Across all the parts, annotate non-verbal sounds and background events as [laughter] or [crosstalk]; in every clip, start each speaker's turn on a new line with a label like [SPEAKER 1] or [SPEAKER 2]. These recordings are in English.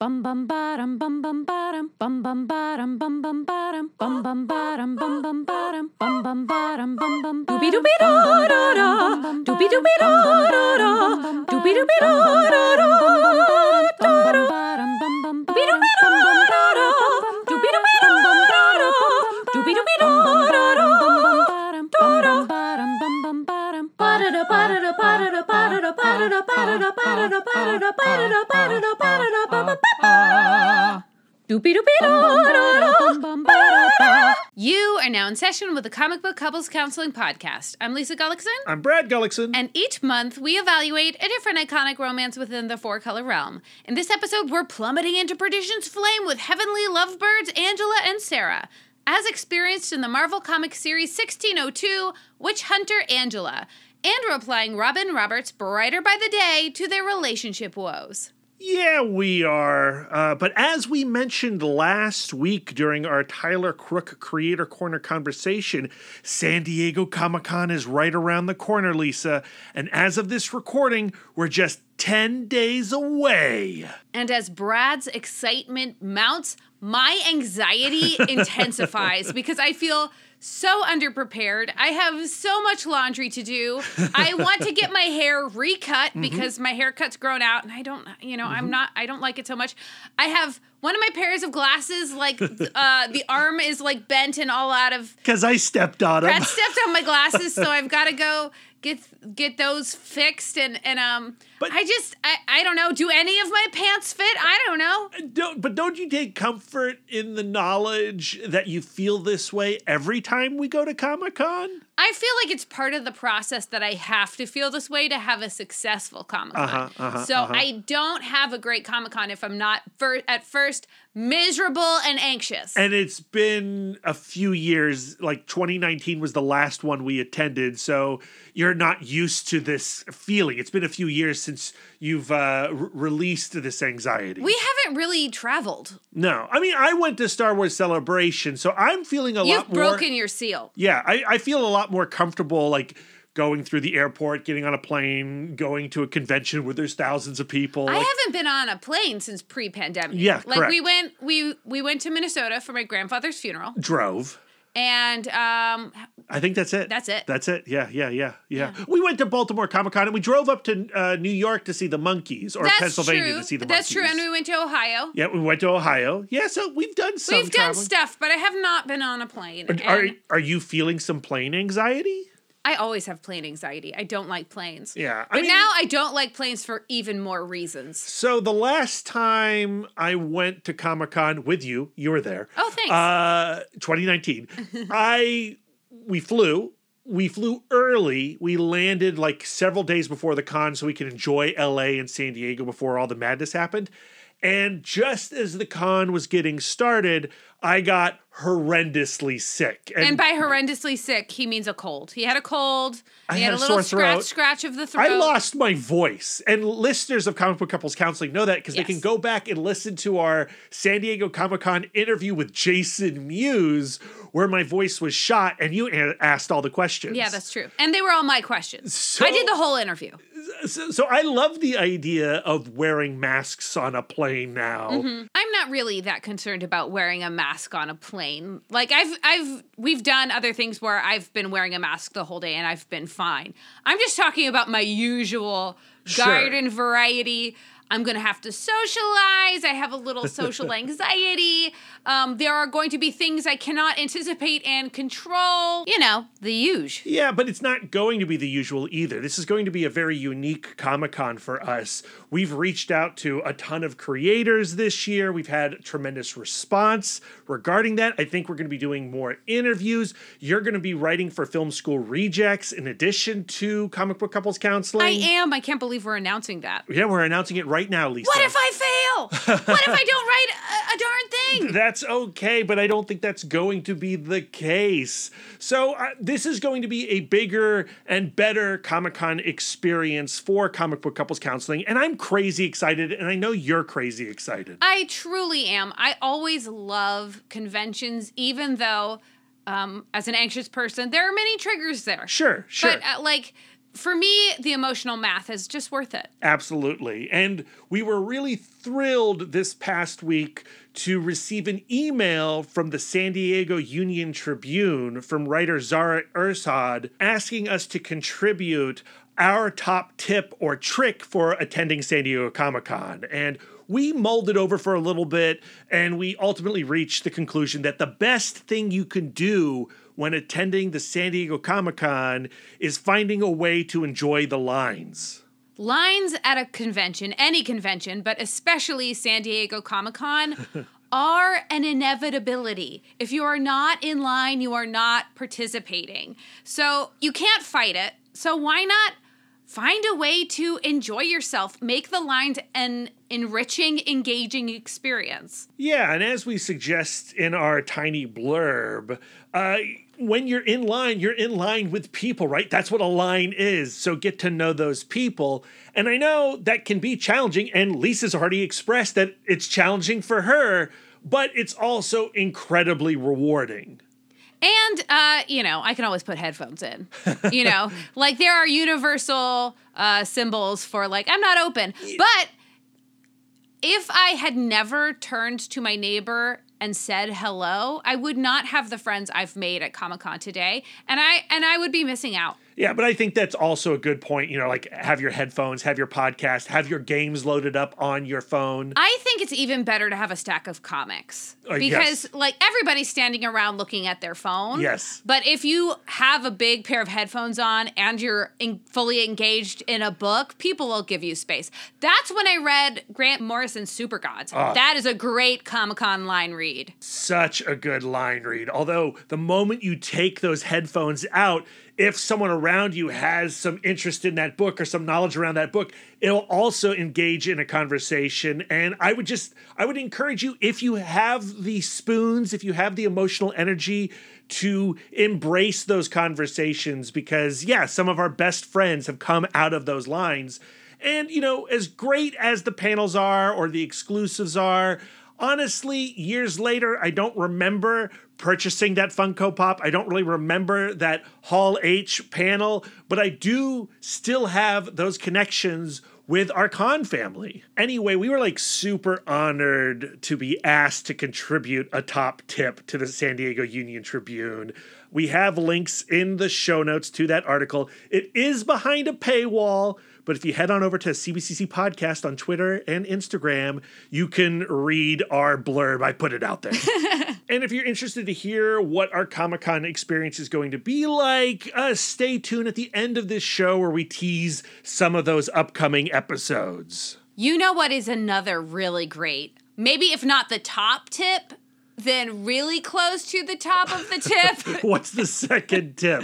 [SPEAKER 1] Bum bum bottom bum bum bottom bum bum bottom bum bum bottom bum bum bottom bum bum bottom bum bum bottom bum bum
[SPEAKER 2] Doobie doobie da da da. Doobie doobie da da da. Doobie doobie da. Da da. Doobie doobie da da da.
[SPEAKER 3] You are now in session with the Comic Book Couples Counseling Podcast. I'm Lisa Gullickson,
[SPEAKER 4] I'm Brad Gullickson.
[SPEAKER 3] and each month we evaluate a different iconic romance within the four color realm. In this episode, we're plummeting into perdition's flame with heavenly lovebirds Angela and Sarah, as experienced in the Marvel Comics series 1602, Witch Hunter Angela, and we're applying Robin Roberts' Brighter by the Day to their relationship woes.
[SPEAKER 4] yeah, we are. Uh, but as we mentioned last week during our Tyler Crook Creator Corner conversation, San Diego Comic Con is right around the corner, Lisa. And as of this recording, we're just 10 days away.
[SPEAKER 3] And as Brad's excitement mounts, my anxiety [laughs] intensifies because I feel so underprepared. I have so much laundry to do. I [laughs] want to get my hair recut because my haircut's grown out and I don't, you know, I'm not, I don't like it so much. I have one of my pairs of glasses, like uh, the arm is like bent and all out of [laughs]
[SPEAKER 4] Because I stepped on them.
[SPEAKER 3] Brad stepped on my glasses, so I've got to go get get those fixed. And and um,
[SPEAKER 4] But-
[SPEAKER 3] I just I, I don't know. Do any of my pants fit? I don't know.
[SPEAKER 4] Don't, but don't you take comfort in the knowledge that you feel this way every time we go to Comic Con?
[SPEAKER 3] I feel like it's part of the process that I have to feel this way to have a successful Comic Con.
[SPEAKER 4] Uh-huh, uh-huh,
[SPEAKER 3] so
[SPEAKER 4] uh-huh.
[SPEAKER 3] I don't have a great Comic Con if I'm not fir- at first miserable and anxious.
[SPEAKER 4] And it's been a few years, like 2019 was the last one we attended. So you're not used to this feeling. It's been a few years since you've uh, r- released this anxiety.
[SPEAKER 3] we haven't really traveled.
[SPEAKER 4] no, I mean, I went to Star Wars Celebration, so I'm feeling a
[SPEAKER 3] You've
[SPEAKER 4] lot more.
[SPEAKER 3] You've broken your seal.
[SPEAKER 4] Yeah, I, I feel a lot more comfortable, like going through the airport, getting on a plane, going to a convention where there's thousands of people.
[SPEAKER 3] I
[SPEAKER 4] like-
[SPEAKER 3] haven't been on a plane since pre-pandemic.
[SPEAKER 4] Yeah,
[SPEAKER 3] like
[SPEAKER 4] correct.
[SPEAKER 3] we went we we went to Minnesota for my grandfather's funeral,
[SPEAKER 4] drove.
[SPEAKER 3] And um,
[SPEAKER 4] I think that's it.
[SPEAKER 3] That's it.
[SPEAKER 4] That's it. Yeah, yeah, yeah, yeah. We went to Baltimore Comic Con and we drove up to uh, New York to see the monkeys, or
[SPEAKER 3] that's
[SPEAKER 4] Pennsylvania
[SPEAKER 3] true.
[SPEAKER 4] to see the
[SPEAKER 3] that's
[SPEAKER 4] monkeys.
[SPEAKER 3] true, and we went to Ohio.
[SPEAKER 4] yeah, we went to Ohio. Yeah, so we've done some.
[SPEAKER 3] We've done stuff, but I have not been on a plane.
[SPEAKER 4] Are,
[SPEAKER 3] and
[SPEAKER 4] are you feeling some plane anxiety?
[SPEAKER 3] I always have plane anxiety. I don't like planes.
[SPEAKER 4] Yeah, I
[SPEAKER 3] but
[SPEAKER 4] mean-
[SPEAKER 3] now I don't like planes for even more reasons.
[SPEAKER 4] So the last time I went to Comic Con with you, you were there.
[SPEAKER 3] Oh, thanks.
[SPEAKER 4] Uh, 2019. [laughs] I we flew. We flew early. We landed like several days before the con so we could enjoy LA and San Diego before all the madness happened. And just as the con was getting started, I got horrendously sick.
[SPEAKER 3] and by horrendously sick, he means a cold. He had a cold.
[SPEAKER 4] I
[SPEAKER 3] he
[SPEAKER 4] had
[SPEAKER 3] had,
[SPEAKER 4] a
[SPEAKER 3] little scratch,
[SPEAKER 4] throat.
[SPEAKER 3] scratch of the throat.
[SPEAKER 4] I lost my voice. And listeners of Comic Book Couples Counseling know that because they can go back and listen to our San Diego Comic Con interview with Jason Mewes, where my voice was shot and you asked all the questions.
[SPEAKER 3] Yeah, that's true. And they were all my questions.
[SPEAKER 4] So-
[SPEAKER 3] I did the whole interview.
[SPEAKER 4] so, so I love the idea of wearing masks on a plane now. Mm-hmm.
[SPEAKER 3] I'm not really that concerned about wearing a mask on a plane. Like I've I've we've done other things where I've been wearing a mask the whole day and I've been fine. I'm just talking about my usual
[SPEAKER 4] Sure.
[SPEAKER 3] garden variety. I'm gonna have to socialize. I have a little social [laughs] anxiety. Um, there are going to be things I cannot anticipate and control. You know, the huge.
[SPEAKER 4] Yeah, but it's not going to be the usual either. This is going to be a very unique Comic Con for us. We've reached out to a ton of creators this year. We've had tremendous response regarding that. I think we're going to be doing more interviews. You're going to be writing for Film School Rejects in addition to Comic Book Couples Counseling.
[SPEAKER 3] I am. I can't believe we're announcing that.
[SPEAKER 4] Yeah, we're announcing it right now, Lisa.
[SPEAKER 3] What if I fail? what if I don't write a, a darn thing? [laughs]
[SPEAKER 4] That's okay, but I don't think that's going to be the case. So, uh, this is going to be a bigger and better Comic Con experience for comic book couples counseling. And I'm crazy excited, and I know you're crazy excited.
[SPEAKER 3] I truly am. I always love conventions, even though, um, as an anxious person, there are many triggers there.
[SPEAKER 4] Sure, sure.
[SPEAKER 3] But uh, like for me, the emotional math is just worth it.
[SPEAKER 4] Absolutely. And we were really thrilled this past week to receive an email from the San Diego Union Tribune from writer Zara Ersad asking us to contribute our top tip or trick for attending San Diego Comic Con. And we mulled it over for a little bit and we ultimately reached the conclusion that the best thing you can do when attending the San Diego Comic Con is finding a way to enjoy the lines.
[SPEAKER 3] Lines at a convention, any convention, but especially San Diego Comic Con, [laughs] are an inevitability. If you are not in line, you are not participating. So you can't fight it. So why not find a way to enjoy yourself? Make the lines an enriching, engaging experience.
[SPEAKER 4] Yeah, and as we suggest in our tiny blurb, uh, when you're in line, you're in line with people, right? That's what a line is. So get to know those people. And I know that can be challenging, and Lisa's already expressed that it's challenging for her, but it's also incredibly rewarding.
[SPEAKER 3] And uh, you know, I can always put headphones in. You know, [laughs] like there are universal uh, symbols for like I'm not open. But if I had never turned to my neighbor and said hello, I would not have the friends I've made at Comic Con today, and I and I would be missing out.
[SPEAKER 4] Yeah, but I think that's also a good point. You know, like have your headphones, have your podcast, have your games loaded up on your phone.
[SPEAKER 3] I think it's even better to have a stack of comics
[SPEAKER 4] Uh,
[SPEAKER 3] because,
[SPEAKER 4] yes.
[SPEAKER 3] like, everybody's standing around looking at their phone.
[SPEAKER 4] Yes.
[SPEAKER 3] But if you have a big pair of headphones on and you're in, fully engaged in a book, people will give you space. That's when I read Grant Morrison's Super Gods.
[SPEAKER 4] Ah.
[SPEAKER 3] that is a great Comic Con line read.
[SPEAKER 4] Such a good line read. Although the moment you take those headphones out, if someone around you has some interest in that book or some knowledge around that book, it'll also engage in a conversation. And I would just, I would encourage you, if you have the spoons, if you have the emotional energy, to embrace those conversations because, yeah, some of our best friends have come out of those lines. And, you know, as great as the panels are or the exclusives are, honestly, years later, I don't remember purchasing that Funko Pop. I don't really remember that Hall H panel, but I do still have those connections with our con family. Anyway, we were like super honored to be asked to contribute a top tip to the San Diego Union Tribune. We have links in the show notes to that article. It is behind a paywall, but if you head on over to CBCC Podcast on Twitter and Instagram, you can read our blurb. I put it out there. [laughs] and if you're interested to hear what our Comic Con experience is going to be like, uh, stay tuned at the end of this show where we tease some of those upcoming episodes.
[SPEAKER 3] You know what is another really great, maybe if not the top tip, then really close to the top of the [laughs] tip, [laughs]
[SPEAKER 4] What's the second tip?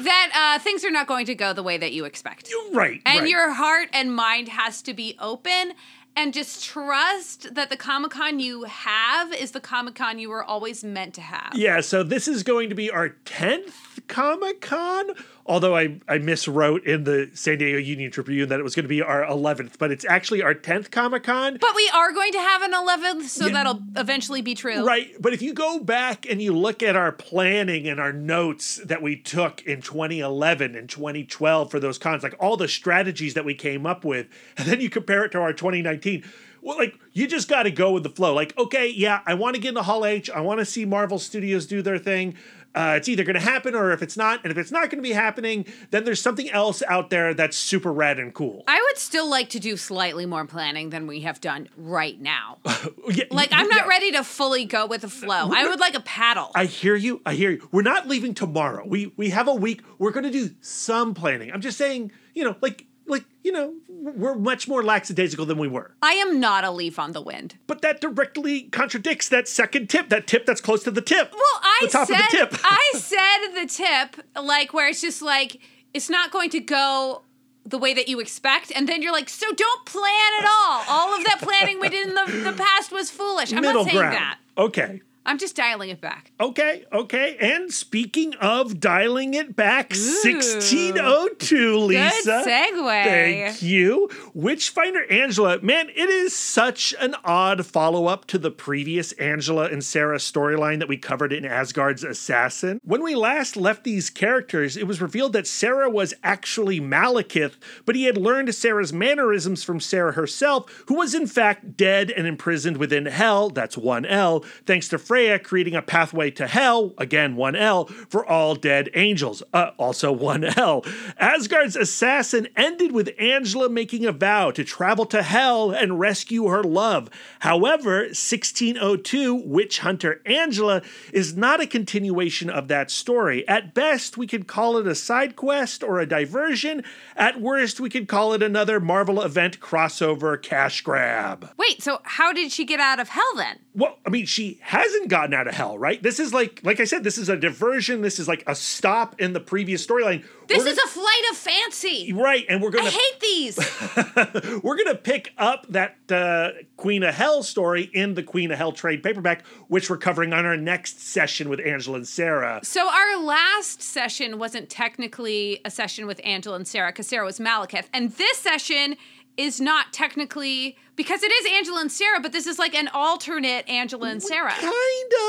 [SPEAKER 3] that uh, things are not going to go the way that you expect.
[SPEAKER 4] You're right.
[SPEAKER 3] And
[SPEAKER 4] right.
[SPEAKER 3] your heart and mind has to be open and just trust that the Comic Con you have is the Comic Con you were always meant to have.
[SPEAKER 4] Yeah, so this is going to be our 10th Comic Con. Although I, I miswrote in the San Diego Union Tribune that it was going to be our 11th, but it's actually our 10th Comic Con.
[SPEAKER 3] But we are going to have an 11th, so that'll eventually be true.
[SPEAKER 4] Right. But if you go back and you look at our planning and our notes that we took in 2011 and 2012 for those cons, like all the strategies that we came up with, [laughs] and then you compare it to our 2019. Well, like you just got to go with the flow. Like, okay, yeah, I want to get into Hall H. I want to see Marvel Studios do their thing. Uh, it's either going to happen or if it's not, and if it's not going to be happening, then there's something else out there that's super rad and cool.
[SPEAKER 3] I would still like to do slightly more planning than we have done right now. [laughs]
[SPEAKER 4] Yeah,
[SPEAKER 3] Like, I'm not
[SPEAKER 4] yeah.
[SPEAKER 3] ready to fully go with the flow. I would like a paddle.
[SPEAKER 4] I hear you. I hear you. We're not leaving tomorrow. We we have a week. We're going to do some planning. I'm just saying, you know, like like you know, we're much more lackadaisical than we were.
[SPEAKER 3] I am not a leaf on the wind.
[SPEAKER 4] But that directly contradicts that second tip. That tip that's close to the tip.
[SPEAKER 3] Well, I
[SPEAKER 4] the top
[SPEAKER 3] said
[SPEAKER 4] of the tip. [laughs]
[SPEAKER 3] I said the tip, like where it's just like it's not going to go the way that you expect, and then you're like, so don't plan at all. All of that planning we did in the, the past was foolish. I'm
[SPEAKER 4] Middle
[SPEAKER 3] not saying
[SPEAKER 4] ground.
[SPEAKER 3] that.
[SPEAKER 4] Okay.
[SPEAKER 3] I'm just dialing it back.
[SPEAKER 4] Okay, okay. And speaking of dialing it back, 1602, Lisa.
[SPEAKER 3] Good segue.
[SPEAKER 4] Thank you. Witchfinder Angela, man, it is such an odd follow up to the previous Angela and Sarah storyline that we covered in Asgard's Assassin. When we last left these characters, it was revealed that Sarah was actually Malekith, but he had learned Sarah's mannerisms from Sarah herself, who was in fact dead and imprisoned within Hell, that's 1L, thanks to Freya creating a pathway to Hell, again 1L, for all dead angels, uh, also 1L. [laughs] Asgard's Assassin ended with Angela making a vow to travel to Hell and rescue her love. However, 1602 Witch Hunter Angela is not a continuation of that story. At best, we could call it a side quest or a diversion. At worst, we could call it another Marvel event crossover cash grab.
[SPEAKER 3] Wait, so how did she get out of hell then?
[SPEAKER 4] Well, I mean, she hasn't gotten out of hell, right? This is like, like I said, this is a diversion. This is like a stop in the previous storyline.
[SPEAKER 3] This
[SPEAKER 4] We're
[SPEAKER 3] is a flight of fancy.
[SPEAKER 4] right, and we're gonna
[SPEAKER 3] hate these. [laughs]
[SPEAKER 4] we're gonna pick up that uh, Queen of Hell story in the Queen of Hell trade paperback, which we're covering on our next session with Angela and Sarah.
[SPEAKER 3] So our last session wasn't technically a session with Angela and Sarah because Sarah was Malekith, and this session is not technically because it is Angela and Sarah, but this is like an alternate Angela and Sarah.
[SPEAKER 4] Kind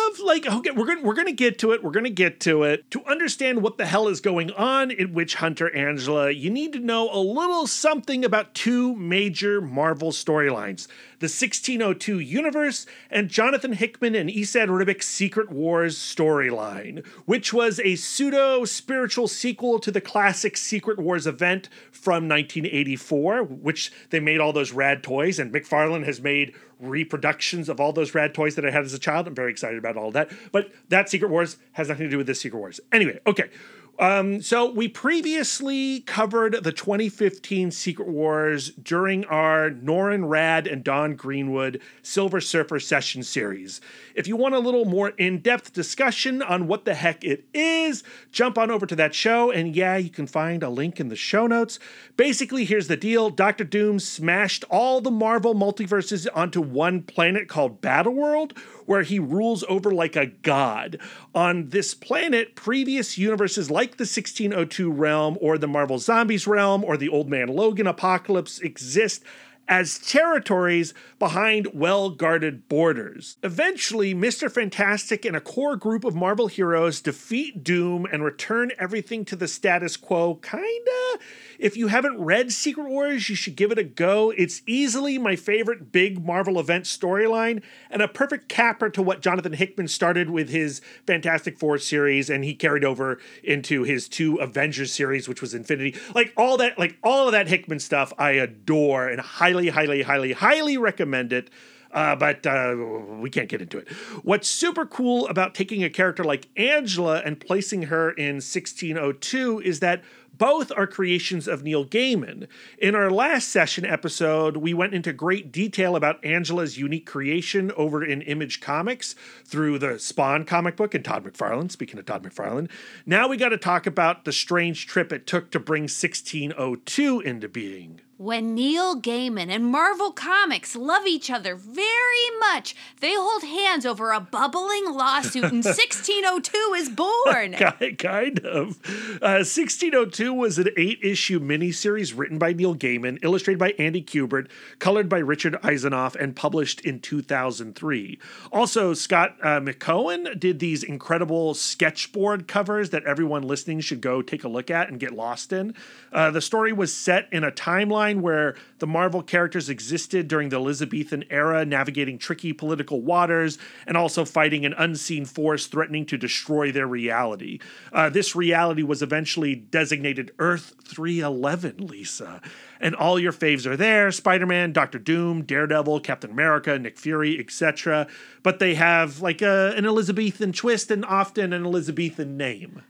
[SPEAKER 4] of like okay, we're gonna we're gonna get to it. We're gonna get to it. To understand what the hell is going on in Witch Hunter Angela, you need to know a little something about two major Marvel storylines: the 1602 universe and Jonathan Hickman and Esad Ribić's Secret Wars storyline, which was a pseudo spiritual sequel to the classic Secret Wars event from 1984, which they made all those rad toys and McFarlane has made reproductions of all those rad toys that I had as a child. I'm very excited about all that. But that Secret Wars has nothing to do with this Secret Wars. Anyway, okay. Um, so we previously covered the 2015 Secret Wars during our Norrin Radd and Dawn Greenwood Silver Surfer session series. If you want a little more in-depth discussion on what the heck it is, jump on over to that show, and yeah, you can find a link in the show notes. Basically, here's the deal: Doctor Doom smashed all the Marvel multiverses onto one planet called Battleworld, where he rules over like a god. On this planet, previous universes like the 1602 realm or the Marvel Zombies realm or the Old Man Logan apocalypse exist as territories behind well guarded borders. Eventually, Mr. Fantastic and a core group of Marvel heroes defeat Doom and return everything to the status quo, kinda. If you haven't read Secret Wars, you should give it a go. It's easily my favorite big Marvel event storyline and a perfect capper to what Jonathan Hickman started with his Fantastic Four series and he carried over into his two Avengers series, which was Infinity. Like all that, like all of that Hickman stuff, I adore and highly, highly, highly, highly recommend it. Uh, but uh, we can't get into it. What's super cool about taking a character like Angela and placing her in 1602 is that both are creations of Neil Gaiman. In our last session episode, we went into great detail about Angela's unique creation over in Image Comics through the Spawn comic book and Todd McFarlane. Speaking of Todd McFarlane, now we got to talk about the strange trip it took to bring 1602 into being.
[SPEAKER 3] When Neil Gaiman and Marvel Comics love each other very much, they hold hands over a bubbling lawsuit, and [laughs] 1602 is born. [laughs]
[SPEAKER 4] Kind of. Uh, 1602 was an eight issue miniseries written by Neil Gaiman, illustrated by Andy Kubert, colored by Richard Isanove, and published in 2003. Also, Scott uh, McKowen did these incredible sketchboard covers that everyone listening should go take a look at and get lost in. Uh, the story was set in a timeline where the Marvel characters existed during the Elizabethan era, navigating tricky political waters and also fighting an unseen force threatening to destroy their reality. Uh, this reality was eventually designated Earth 311, Lisa. And all your faves are there Spider Man, Doctor Doom, Daredevil, Captain America, Nick Fury, etc. But they have like a, an Elizabethan twist and often an Elizabethan name.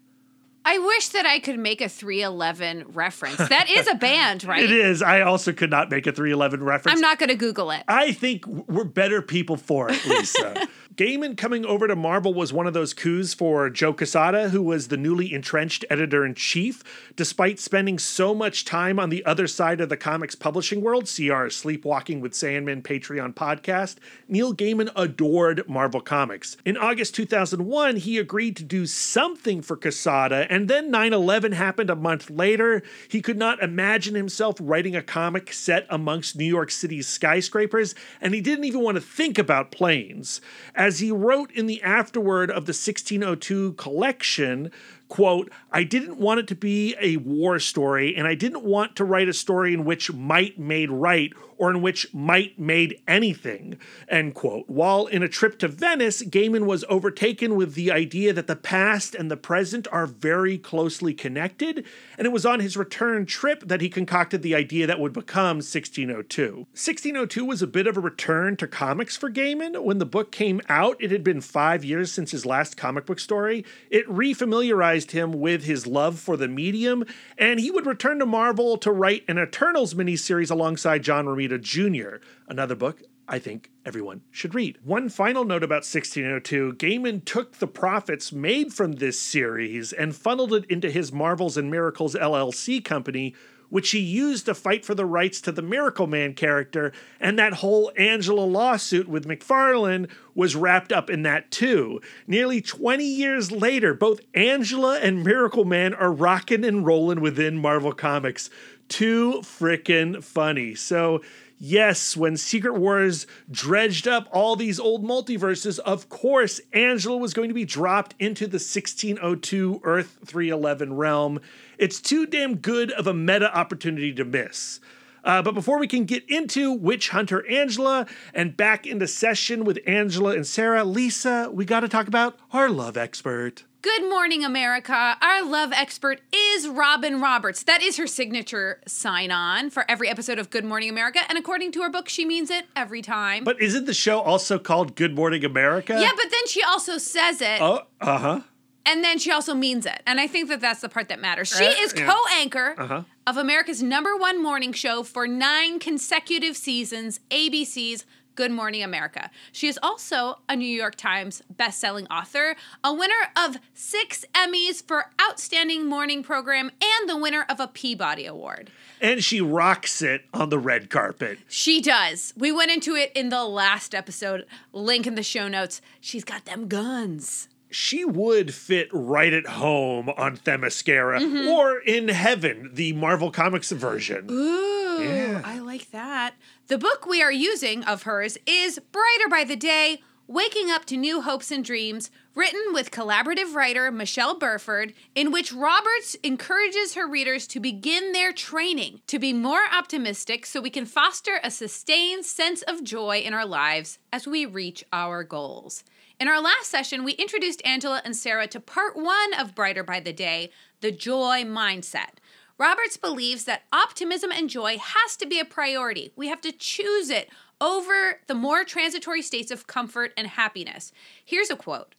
[SPEAKER 3] I wish that I could make a 311 reference. That is a band, [laughs] right?
[SPEAKER 4] It is. I also could not make a 311 reference.
[SPEAKER 3] I'm not going to Google it.
[SPEAKER 4] I think we're better people for it, Lisa. [laughs] Gaiman coming over to Marvel was one of those coups for Joe Quesada, who was the newly entrenched editor in chief. Despite spending so much time on the other side of the comics publishing world, see our Sleepwalking with Sandman Patreon podcast, Neil Gaiman adored Marvel Comics. In August 2001, he agreed to do something for Quesada, and then 9 11 happened a month later. He could not imagine himself writing a comic set amongst New York City's skyscrapers, and he didn't even want to think about planes. As he wrote in the afterword of the 1602 collection, quote, I didn't want it to be a war story, and I didn't want to write a story in which might made right or in which might made anything, end quote. While in a trip to Venice, Gaiman was overtaken with the idea that the past and the present are very closely connected, and it was on his return trip that he concocted the idea that would become 1602. 1602 was a bit of a return to comics for Gaiman. When the book came out, it had been five years since his last comic book story. It refamiliarized him with his love for the medium, and he would return to Marvel to write an Eternals miniseries alongside John Romita Jr., another book I think everyone should read. One final note about 1602 Gaiman took the profits made from this series and funneled it into his Marvels and Miracles LLC company, which he used to fight for the rights to the Miracle Man character, and that whole Angela lawsuit with McFarlane was wrapped up in that too. Nearly 20 years later, both Angela and Miracle Man are rocking and rolling within Marvel Comics. Too frickin' funny. So, Yes, when Secret Wars dredged up all these old multiverses, of course, Angela was going to be dropped into the 1602 Earth 311 realm. It's too damn good of a meta opportunity to miss. Uh, but before we can get into Witch Hunter Angela and back into session with Angela and Sarah, Lisa, we got to talk about our love expert.
[SPEAKER 3] Good morning, America. Our love expert is Robin Roberts. That is her signature sign on for every episode of Good Morning America. And according to her book, she means it every time.
[SPEAKER 4] But isn't the show also called Good Morning America?
[SPEAKER 3] yeah, but then she also says it.
[SPEAKER 4] Oh, uh huh.
[SPEAKER 3] And then she also means it. And I think that that's the part that matters. She
[SPEAKER 4] Uh,
[SPEAKER 3] is
[SPEAKER 4] yeah.
[SPEAKER 3] co anchor
[SPEAKER 4] Uh-huh.
[SPEAKER 3] of America's number one morning show for nine consecutive seasons, ABC's Good Morning America. She is also a New York Times bestselling author, a winner of six Emmys for Outstanding Morning Program, and the winner of a Peabody Award.
[SPEAKER 4] And she rocks it on the red carpet.
[SPEAKER 3] She does. We went into it in the last episode. Link in the show notes. She's got them guns.
[SPEAKER 4] She would fit right at home on Themyscira
[SPEAKER 3] Mm-hmm.
[SPEAKER 4] or in Heaven, the Marvel Comics version.
[SPEAKER 3] Ooh,
[SPEAKER 4] Yeah.
[SPEAKER 3] I like that. The book we are using of hers is Brighter by the Day Waking Up to New Hopes and Dreams, written with collaborative writer Michelle Burford, in which Roberts encourages her readers to begin their training to be more optimistic so we can foster a sustained sense of joy in our lives as we reach our goals. In our last session, we introduced Angela and Sarah to part one of Brighter by the Day, the joy mindset. Roberts believes that optimism and joy has to be a priority. We have to choose it over the more transitory states of comfort and happiness. Here's a quote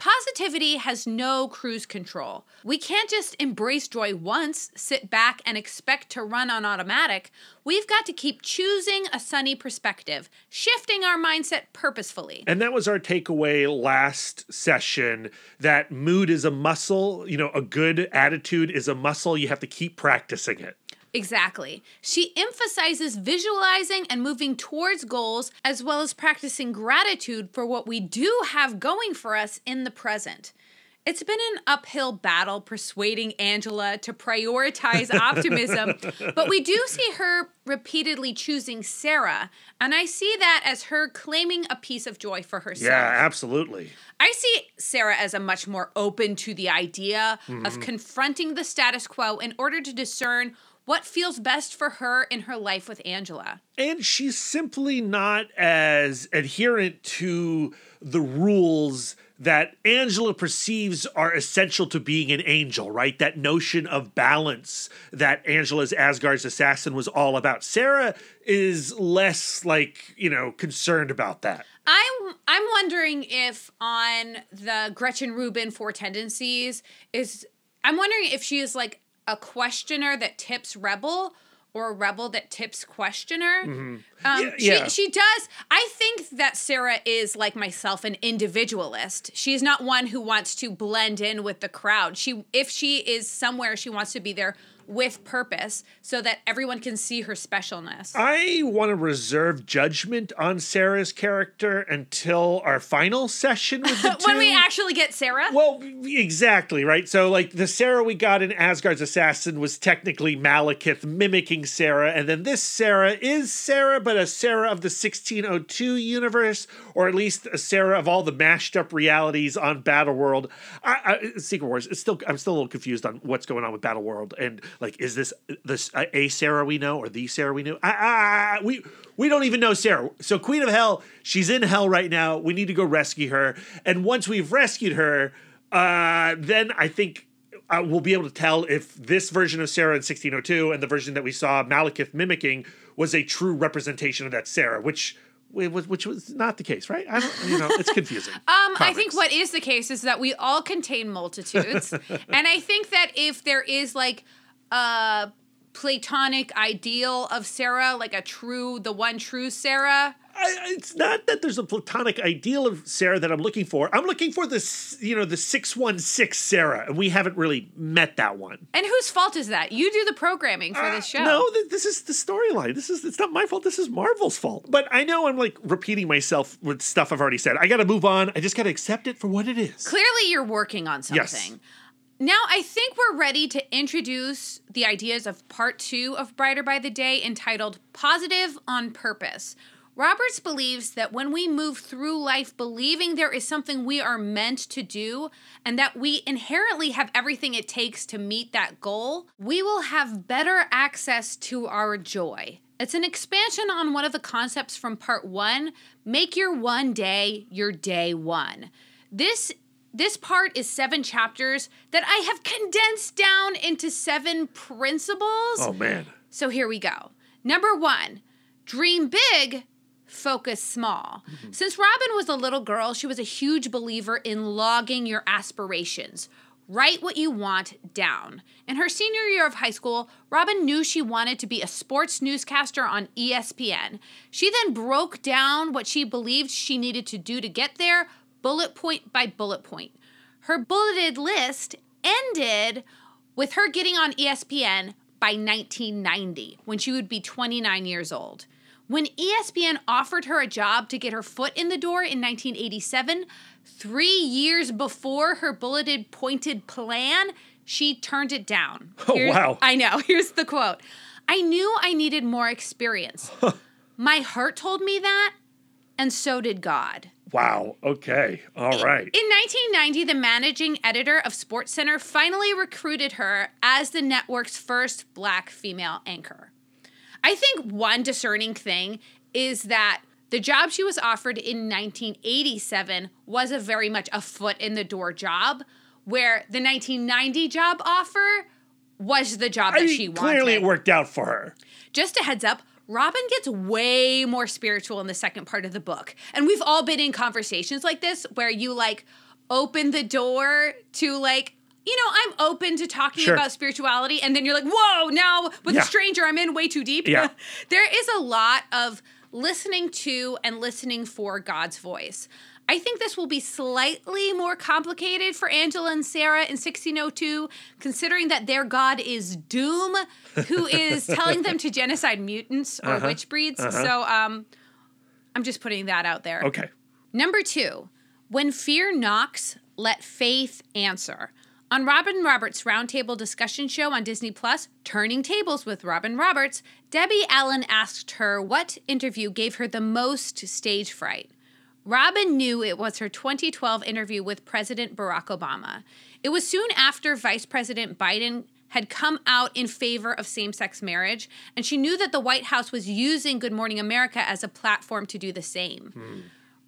[SPEAKER 3] Positivity has no cruise control. We can't just embrace joy once, sit back, and expect to run on automatic. We've got to keep choosing a sunny perspective, shifting our mindset purposefully.
[SPEAKER 4] And that was our takeaway last session that mood is a muscle. You know, a good attitude is a muscle. You have to keep practicing it.
[SPEAKER 3] Exactly. She emphasizes visualizing and moving towards goals, as well as practicing gratitude for what we do have going for us in the present. It's been an uphill battle persuading Angela to prioritize [laughs] optimism, but we do see her repeatedly choosing Sarah, and I see that as her claiming a piece of joy for herself.
[SPEAKER 4] Yeah, absolutely.
[SPEAKER 3] I see Sarah as a much more open to the idea of mm-hmm. confronting the status quo in order to discern what feels best for her in her life with Angela.
[SPEAKER 4] And she's simply not as adherent to the rules that Angela perceives are essential to being an angel, right? That notion of balance that Angela's Asgard's assassin was all about. Sarah is less like, you know, concerned about that.
[SPEAKER 3] I'm I'm wondering if on the Gretchen Rubin four tendencies is I'm wondering if she is like a questioner that tips rebel or a rebel that tips questioner. Um,
[SPEAKER 4] Yeah, yeah.
[SPEAKER 3] She, she does. I think that Sarah is like myself, an individualist. She's not one who wants to blend in with the crowd. She, if she is somewhere, she wants to be there with purpose so that everyone can see her specialness.
[SPEAKER 4] I want to reserve judgment on Sarah's character until our final session with [laughs] the two.
[SPEAKER 3] when we actually get Sarah,
[SPEAKER 4] Well, exactly, right? So, like, the Sarah we got in Asgard's Assassin was technically Malekith mimicking Sarah, and then this Sarah is Sarah, but a Sarah of the 1602 universe, or at least a Sarah of all the mashed up realities on Battleworld. I, I, Secret Wars, it's still, I'm still a little confused on what's going on with Battleworld, and like, is this this uh, a Sarah we know or the Sarah we knew? I- we we don't even know Sarah. So Queen of Hell, she's in hell right now. We need to go rescue her, and once we've rescued her uh, then I think uh, we'll be able to tell if this version of Sarah in 1602 and the version that we saw Malekith mimicking was a true representation of that Sarah, which was which was not the case, right? I don't, you know, it's confusing. [laughs]
[SPEAKER 3] Um, I think what is the case is that we all contain multitudes, [laughs] and I think that if there is like a platonic ideal of Sarah, like a true, the one true Sarah,
[SPEAKER 4] I, it's not that there's a platonic ideal of Sarah that I'm looking for. I'm looking for this, you know, the 616 Sarah, and we haven't really met that one.
[SPEAKER 3] and whose fault is that? You do the programming for this show.
[SPEAKER 4] Uh, No, th- this is the storyline. This is it's not my fault. This is Marvel's fault. But I know I'm like repeating myself with stuff I've already said. I got to move on. I just got to accept it for what it is.
[SPEAKER 3] Clearly, you're working on something.
[SPEAKER 4] Yes.
[SPEAKER 3] Now, I think we're ready to introduce the ideas of part two of Brighter by the Day entitled Positive on Purpose. Roberts believes that when we move through life believing there is something we are meant to do and that we inherently have everything it takes to meet that goal, we will have better access to our joy. It's an expansion on one of the concepts from part one make your one day your day one. This this part is seven chapters that I have condensed down into seven principles.
[SPEAKER 4] Oh man.
[SPEAKER 3] So here we go. Number one, dream big, focus small. Mm-hmm. Since Robin was a little girl, she was a huge believer in logging your aspirations. Write what you want down. In her senior year of high school, Robin knew she wanted to be a sports newscaster on ESPN. She then broke down what she believed she needed to do to get there, bullet point by bullet point. Her bulleted list ended with her getting on ESPN by 1990, when she would be 29 years old. When ESPN offered her a job to get her foot in the door in 1987, three years before her bulleted pointed plan, she turned it down. [laughs]
[SPEAKER 4] Oh, wow.
[SPEAKER 3] I know. [laughs] Here's the quote I knew I needed more experience. [laughs] My heart told me that, and so did God.
[SPEAKER 4] Wow. Okay. All right.
[SPEAKER 3] In 1990, the managing editor of SportsCenter finally recruited her as the network's first black female anchor. I think one discerning thing is that the job she was offered in 1987 was a very much a foot in the door job, where the 1990 job offer was the job
[SPEAKER 4] I
[SPEAKER 3] that
[SPEAKER 4] mean,
[SPEAKER 3] she wanted.
[SPEAKER 4] clearly it worked out for her.
[SPEAKER 3] Just a heads up, Robin gets way more spiritual in the second part of the book. And we've all been in conversations like this where you like open the door to like, you know, I'm open to talking
[SPEAKER 4] Sure.
[SPEAKER 3] about spirituality. And then you're like, whoa, now with
[SPEAKER 4] Yeah.
[SPEAKER 3] a stranger, I'm in way too deep.
[SPEAKER 4] Yeah. [laughs]
[SPEAKER 3] there is a lot of listening to and listening for God's voice. I think this will be slightly more complicated for Angela and Sarah in 1602, considering that their god is Doom, who [laughs] is telling them to genocide mutants or
[SPEAKER 4] Uh-huh.
[SPEAKER 3] witch breeds. So um, I'm just putting that out there.
[SPEAKER 4] Okay.
[SPEAKER 3] Number two, when fear knocks, let faith answer. On Robin Roberts' roundtable discussion show on Disney Plus, Turning Tables with Robin Roberts, Debbie Allen asked her what interview gave her the most stage fright. Robin knew it was her 2012 interview with President Barack Obama. It was soon after Vice President Biden had come out in favor of same sex marriage, and she knew that the White House was using Good Morning America as a platform to do the same. Hmm.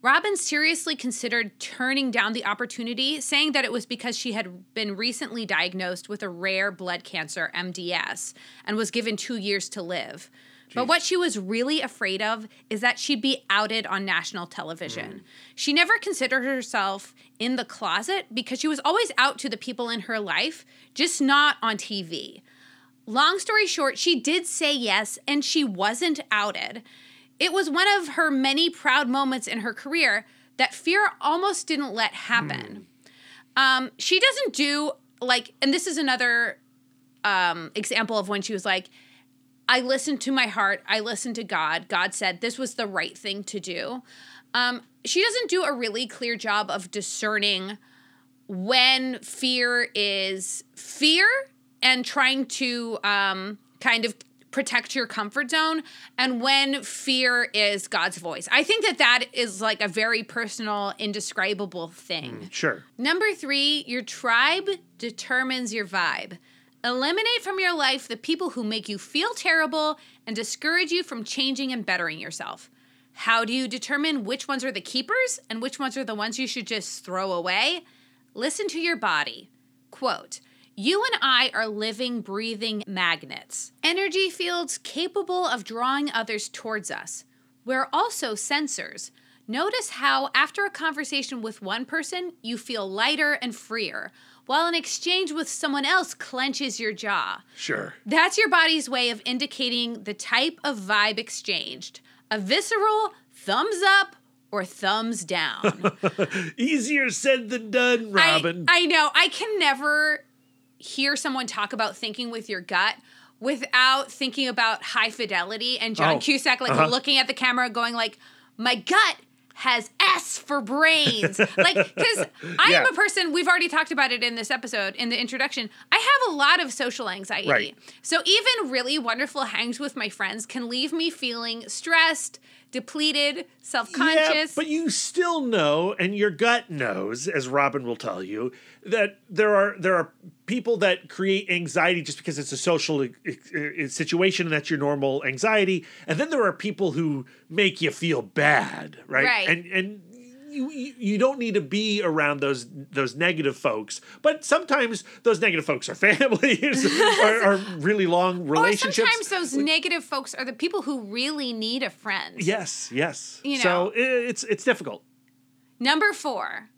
[SPEAKER 3] Robin seriously considered turning down the opportunity, saying that it was because she had been recently diagnosed with a rare blood cancer, MDS, and was given two years to live. But what she was really afraid of is that she'd be outed on national television. She never considered herself in the closet because she was always out to the people in her life, just not on TV. Long story short, she did say yes and she wasn't outed. It was one of her many proud moments in her career that fear almost didn't let happen. Um, she doesn't do like, and this is another um, example of when she was like, I listened to my heart. I listened to God. God said this was the right thing to do. Um, she doesn't do a really clear job of discerning when fear is fear and trying to um, kind of protect your comfort zone and when fear is God's voice. I think that that is like a very personal, indescribable thing.
[SPEAKER 4] Sure.
[SPEAKER 3] Number three, your tribe determines your vibe. Eliminate from your life the people who make you feel terrible and discourage you from changing and bettering yourself. How do you determine which ones are the keepers and which ones are the ones you should just throw away? Listen to your body. Quote, you and I are living, breathing magnets, energy fields capable of drawing others towards us. We're also sensors. Notice how, after a conversation with one person, you feel lighter and freer, while an exchange with someone else clenches your jaw.
[SPEAKER 4] Sure.
[SPEAKER 3] That's your body's way of indicating the type of vibe exchanged a visceral thumbs up or thumbs down. [laughs]
[SPEAKER 4] Easier said than done, Robin.
[SPEAKER 3] I, I know. I can never hear someone talk about thinking with your gut without thinking about high fidelity and John
[SPEAKER 4] Oh,
[SPEAKER 3] Cusack like
[SPEAKER 4] uh-huh.
[SPEAKER 3] looking at the camera going like my gut has S for brains. [laughs] like cuz I
[SPEAKER 4] Yeah.
[SPEAKER 3] am a person we've already talked about it in this episode in the introduction. I have a lot of social anxiety.
[SPEAKER 4] Right.
[SPEAKER 3] So even really wonderful hangs with my friends can leave me feeling stressed, depleted, self-conscious.
[SPEAKER 4] Yeah, but you still know, and your gut knows, as Robin will tell you, that there are there are people that create anxiety just because it's a social situation and that's your normal anxiety, and then there are people who make you feel bad, right?
[SPEAKER 3] Right.
[SPEAKER 4] And and. You, you don't need to be around those those negative folks, but sometimes those negative folks are [laughs] families or, or really long relationships.
[SPEAKER 3] or sometimes those negative folks are the people who really need a friend.
[SPEAKER 4] yes, yes.
[SPEAKER 3] You know.
[SPEAKER 4] so it's it's difficult.
[SPEAKER 3] Number four,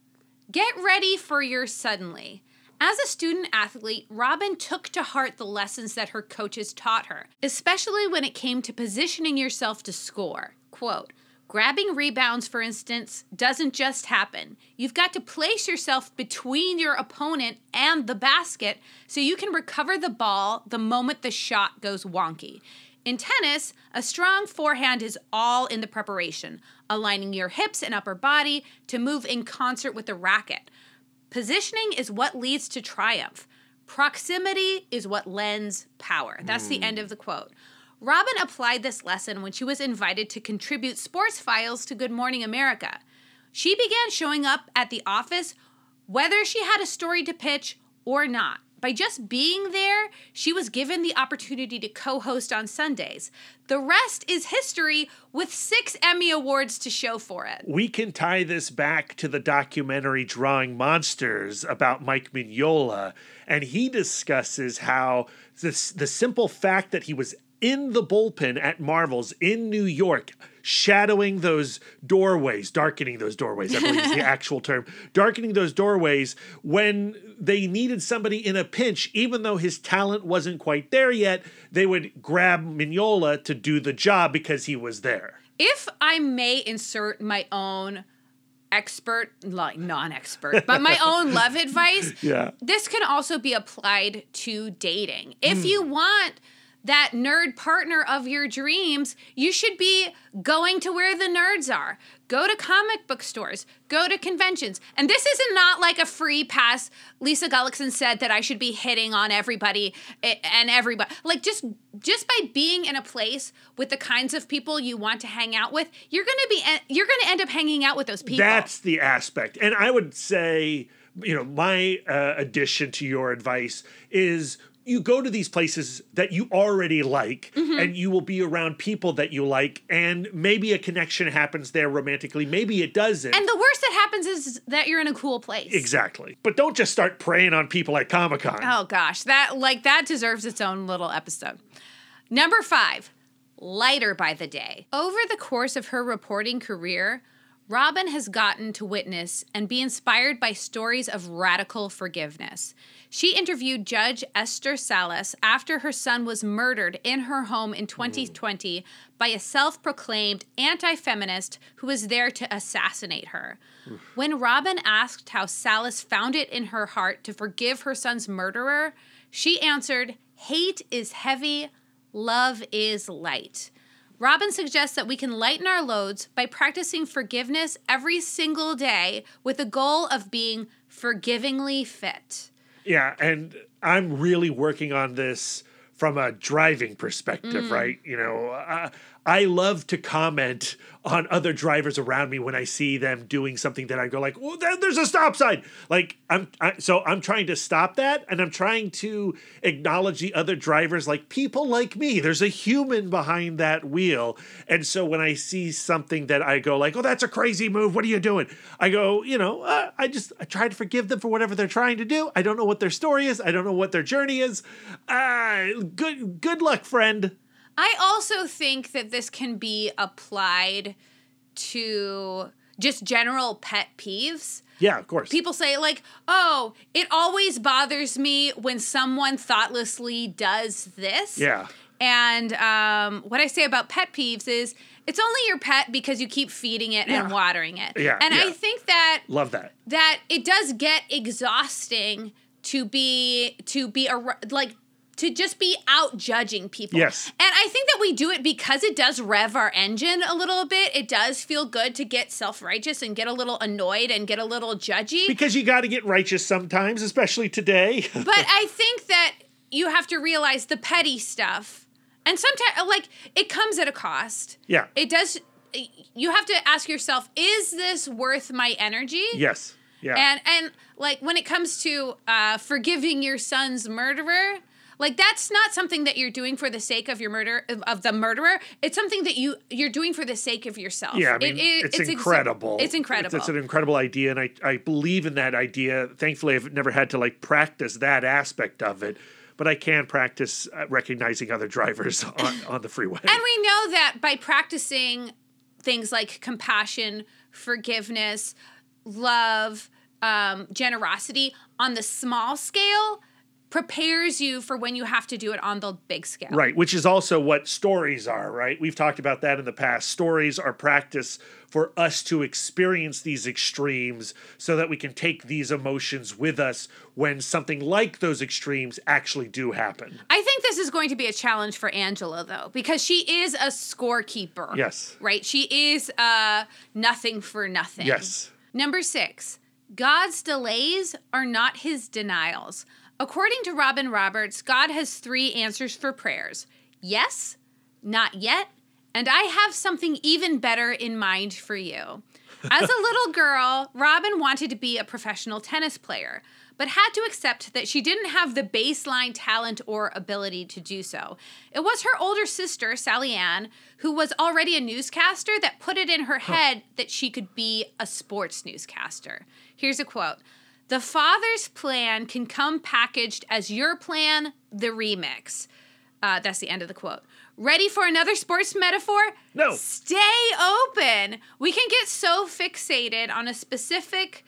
[SPEAKER 3] get ready for your suddenly. As a student athlete, Robin took to heart the lessons that her coaches taught her, especially when it came to positioning yourself to score. Quote, Grabbing rebounds, for instance, doesn't just happen. You've got to place yourself between your opponent and the basket so you can recover the ball the moment the shot goes wonky. In tennis, a strong forehand is all in the preparation, aligning your hips and upper body to move in concert with the racket. Positioning is what leads to triumph. Proximity is what lends power. That's the end hmm. of the quote. Robin applied this lesson when she was invited to contribute sports files to Good Morning America. She began showing up at the office whether she had a story to pitch or not. By just being there, she was given the opportunity to co host on Sundays. The rest is history with six Emmy Awards to show for it.
[SPEAKER 4] we can tie this back to the documentary Drawing Monsters about Mike Mignola, and he discusses how this, the simple fact that he was in the bullpen at Marvel's in New York, shadowing those doorways, darkening those doorways, I believe is the [laughs] actual term, darkening those doorways when they needed somebody in a pinch, even though his talent wasn't quite there yet, they would grab Mignola to do the job because he was there.
[SPEAKER 3] if I may insert my own expert, like non-expert, but my [laughs] own love advice,
[SPEAKER 4] Yeah.
[SPEAKER 3] this can also be applied to dating. If
[SPEAKER 4] Hmm.
[SPEAKER 3] you want that nerd partner of your dreams, you should be going to where the nerds are. Go to comic book stores, go to conventions. And this is not like a free pass. Lisa Gullickson said that I should be hitting on everybody eh, and everybody. Like just just by being in a place with the kinds of people you want to hang out with, you're going to be eh, you're going to end up hanging out with those people.
[SPEAKER 4] That's the aspect. And I would say, you know, my uh, addition to your advice is you go to these places that you already like
[SPEAKER 3] Mm-hmm.
[SPEAKER 4] and you will be around people that you like and maybe a connection happens there romantically maybe it doesn't
[SPEAKER 3] and the worst that happens is that you're in a cool place.
[SPEAKER 4] exactly but don't just start preying on people at comic-con
[SPEAKER 3] Oh gosh, that like that deserves its own little episode. Number 5, lighter by the day. Over the course of her reporting career, Robin has gotten to witness and be inspired by stories of radical forgiveness. She interviewed Judge Esther Salas after her son was murdered in her home in 2020 by a self proclaimed anti feminist who was there to assassinate her. When Robin asked how Salas found it in her heart to forgive her son's murderer, she answered, Hate is heavy, love is light. Robin suggests that we can lighten our loads by practicing forgiveness every single day with the goal of being forgivingly fit.
[SPEAKER 4] Yeah, and I'm really working on this from a driving perspective, mm. right? You know, I, I love to comment on other drivers around me when I see them doing something that I go like, "Well, there, there's a stop sign." Like I'm, I, so I'm trying to stop that, and I'm trying to acknowledge the other drivers, like people like me. There's a human behind that wheel, and so when I see something that I go like, "Oh, that's a crazy move. What are you doing?" I go, you know, uh, I just I try to forgive them for whatever they're trying to do. I don't know what their story is. I don't know what their journey is. Uh, good good luck, friend.
[SPEAKER 3] I also think that this can be applied to just general pet peeves.
[SPEAKER 4] Yeah, of course.
[SPEAKER 3] People say, like, oh, it always bothers me when someone thoughtlessly does this.
[SPEAKER 4] yeah.
[SPEAKER 3] And um, what I say about pet peeves is it's only your pet because you keep feeding it and watering it.
[SPEAKER 4] Yeah,
[SPEAKER 3] And I think that
[SPEAKER 4] Love that.
[SPEAKER 3] that it does get exhausting to be to be a like to just be out judging people.
[SPEAKER 4] Yes.
[SPEAKER 3] And I think that we do it because it does rev our engine a little bit. It does feel good to get self-righteous and get a little annoyed and get a little judgy.
[SPEAKER 4] Because you got to get righteous sometimes, especially today. [laughs]
[SPEAKER 3] but I think that you have to realize the petty stuff. And sometimes like it comes at a cost.
[SPEAKER 4] yeah.
[SPEAKER 3] It does you have to ask yourself, is this worth my energy?
[SPEAKER 4] yes. Yeah.
[SPEAKER 3] And and like when it comes to uh, forgiving your son's murderer, like that's not something that you're doing for the sake of your murder of- the murderer. It's something that you you're doing for the sake of yourself.
[SPEAKER 4] yeah, I mean,
[SPEAKER 3] It- it-
[SPEAKER 4] it's,
[SPEAKER 3] ex-
[SPEAKER 4] incredible.
[SPEAKER 3] It's, incredible.
[SPEAKER 4] It's, an incredible idea, and I, I believe in that idea. Thankfully, I've never had to like practice that aspect of it, but I can practice uh, recognizing other drivers [laughs] on, on the freeway.
[SPEAKER 3] and we know that by practicing things like compassion, forgiveness, love, um, generosity on the small scale prepares you for when you have to do it on the big scale.
[SPEAKER 4] Right, which is also what stories are, right? We've talked about that in the past. Stories are practice for us to experience these extremes so that we can take these emotions with us when something like those extremes actually do happen.
[SPEAKER 3] I think this is going to be a challenge for Angela though, because she is a scorekeeper.
[SPEAKER 4] Yes.
[SPEAKER 3] Right? She is uh nothing for nothing.
[SPEAKER 4] Yes.
[SPEAKER 3] Number six, God's delays are not his denials. According to Robin Roberts, God has three answers for prayers yes, not yet, and I have something even better in mind for you. As a [laughs] little girl, Robin wanted to be a professional tennis player, but had to accept that she didn't have the baseline talent or ability to do so. It was her older sister, Sally Ann, who was already a newscaster, that put it in her head that she could be a sports newscaster. Here's a quote The father's plan can come packaged as your plan, the remix. Uh, that's the end of the quote. Ready for another sports metaphor?
[SPEAKER 4] No.
[SPEAKER 3] Stay open. We can get so fixated on a specific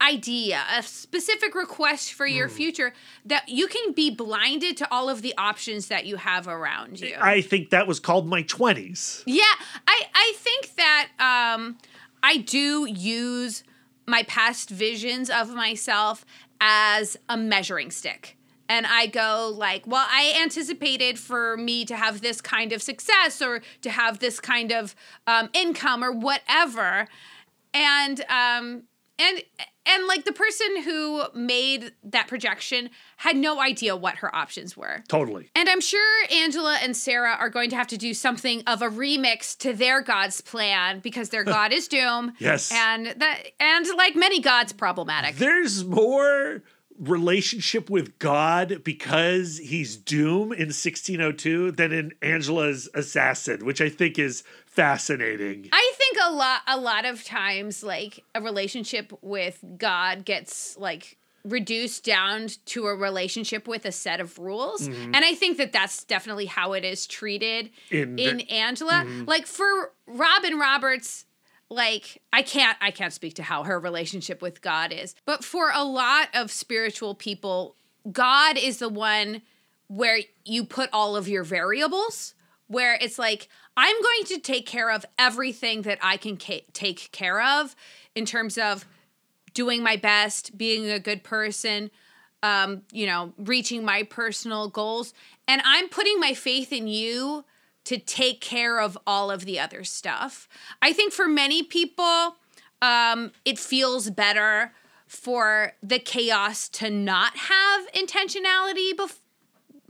[SPEAKER 3] idea, a specific request for your future that you can be blinded to all of the options that you have around you.
[SPEAKER 4] I think that was called my 20s.
[SPEAKER 3] Yeah, I I think that um, I do use my past visions of myself as a measuring stick. And I go like, well, I anticipated for me to have this kind of success or to have this kind of um, income or whatever, and um, and and like the person who made that projection had no idea what her options were.
[SPEAKER 4] Totally.
[SPEAKER 3] And I'm sure Angela and Sarah are going to have to do something of a remix to their God's plan because their [laughs] God is doom.
[SPEAKER 4] Yes.
[SPEAKER 3] And that and like many gods problematic.
[SPEAKER 4] There's more relationship with God because he's Doom in 1602 than in Angela's Assassin, which I think is fascinating.
[SPEAKER 3] I think a lot a lot of times like a relationship with God gets like reduced down to a relationship with a set of rules. Mm-hmm. And I think that that's definitely how it is treated
[SPEAKER 4] In
[SPEAKER 3] in,
[SPEAKER 4] the-
[SPEAKER 3] Angela. Mm-hmm. Like for Robin Roberts, like I can't I can't speak to how her relationship with God is, but for a lot of spiritual people, God is the one where you put all of your variables where it's like I'm going to take care of everything that I can ca- take care of in terms of doing my best, being a good person, um, you know, reaching my personal goals. And I'm putting my faith in you to take care of all of the other stuff. I think for many people, um, it feels better for the chaos to not have intentionality bef-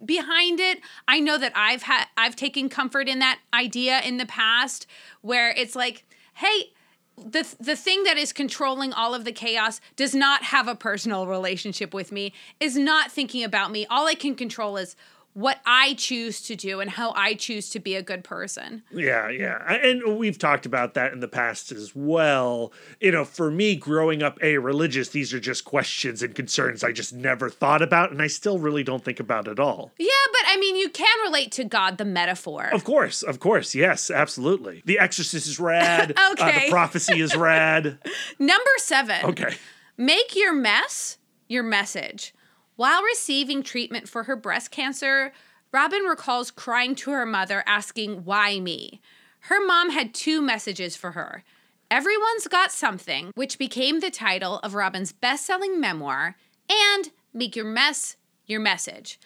[SPEAKER 3] behind it. I know that I've had I've taken comfort in that idea in the past where it's like, hey, the the thing that is controlling all of the chaos does not have a personal relationship with me, is not thinking about me. All I can control is what I choose to do and how I choose to be a good person.
[SPEAKER 4] Yeah, yeah. And we've talked about that in the past as well. You know, for me, growing up a religious, these are just questions and concerns I just never thought about, and I still really don't think about at all.
[SPEAKER 3] Yeah, but I mean, you can relate to God, the metaphor.
[SPEAKER 4] Of course, of course. Yes, absolutely. The Exorcist is rad. [laughs] Uh,
[SPEAKER 3] Okay.
[SPEAKER 4] the prophecy is rad. [laughs]
[SPEAKER 3] Number seven.
[SPEAKER 4] Okay.
[SPEAKER 3] Make your mess your message. While receiving treatment for her breast cancer, Robin recalls crying to her mother, asking, Why me? Her mom had two messages for her Everyone's Got Something, which became the title of Robin's best selling memoir, and Make Your Mess Your Message.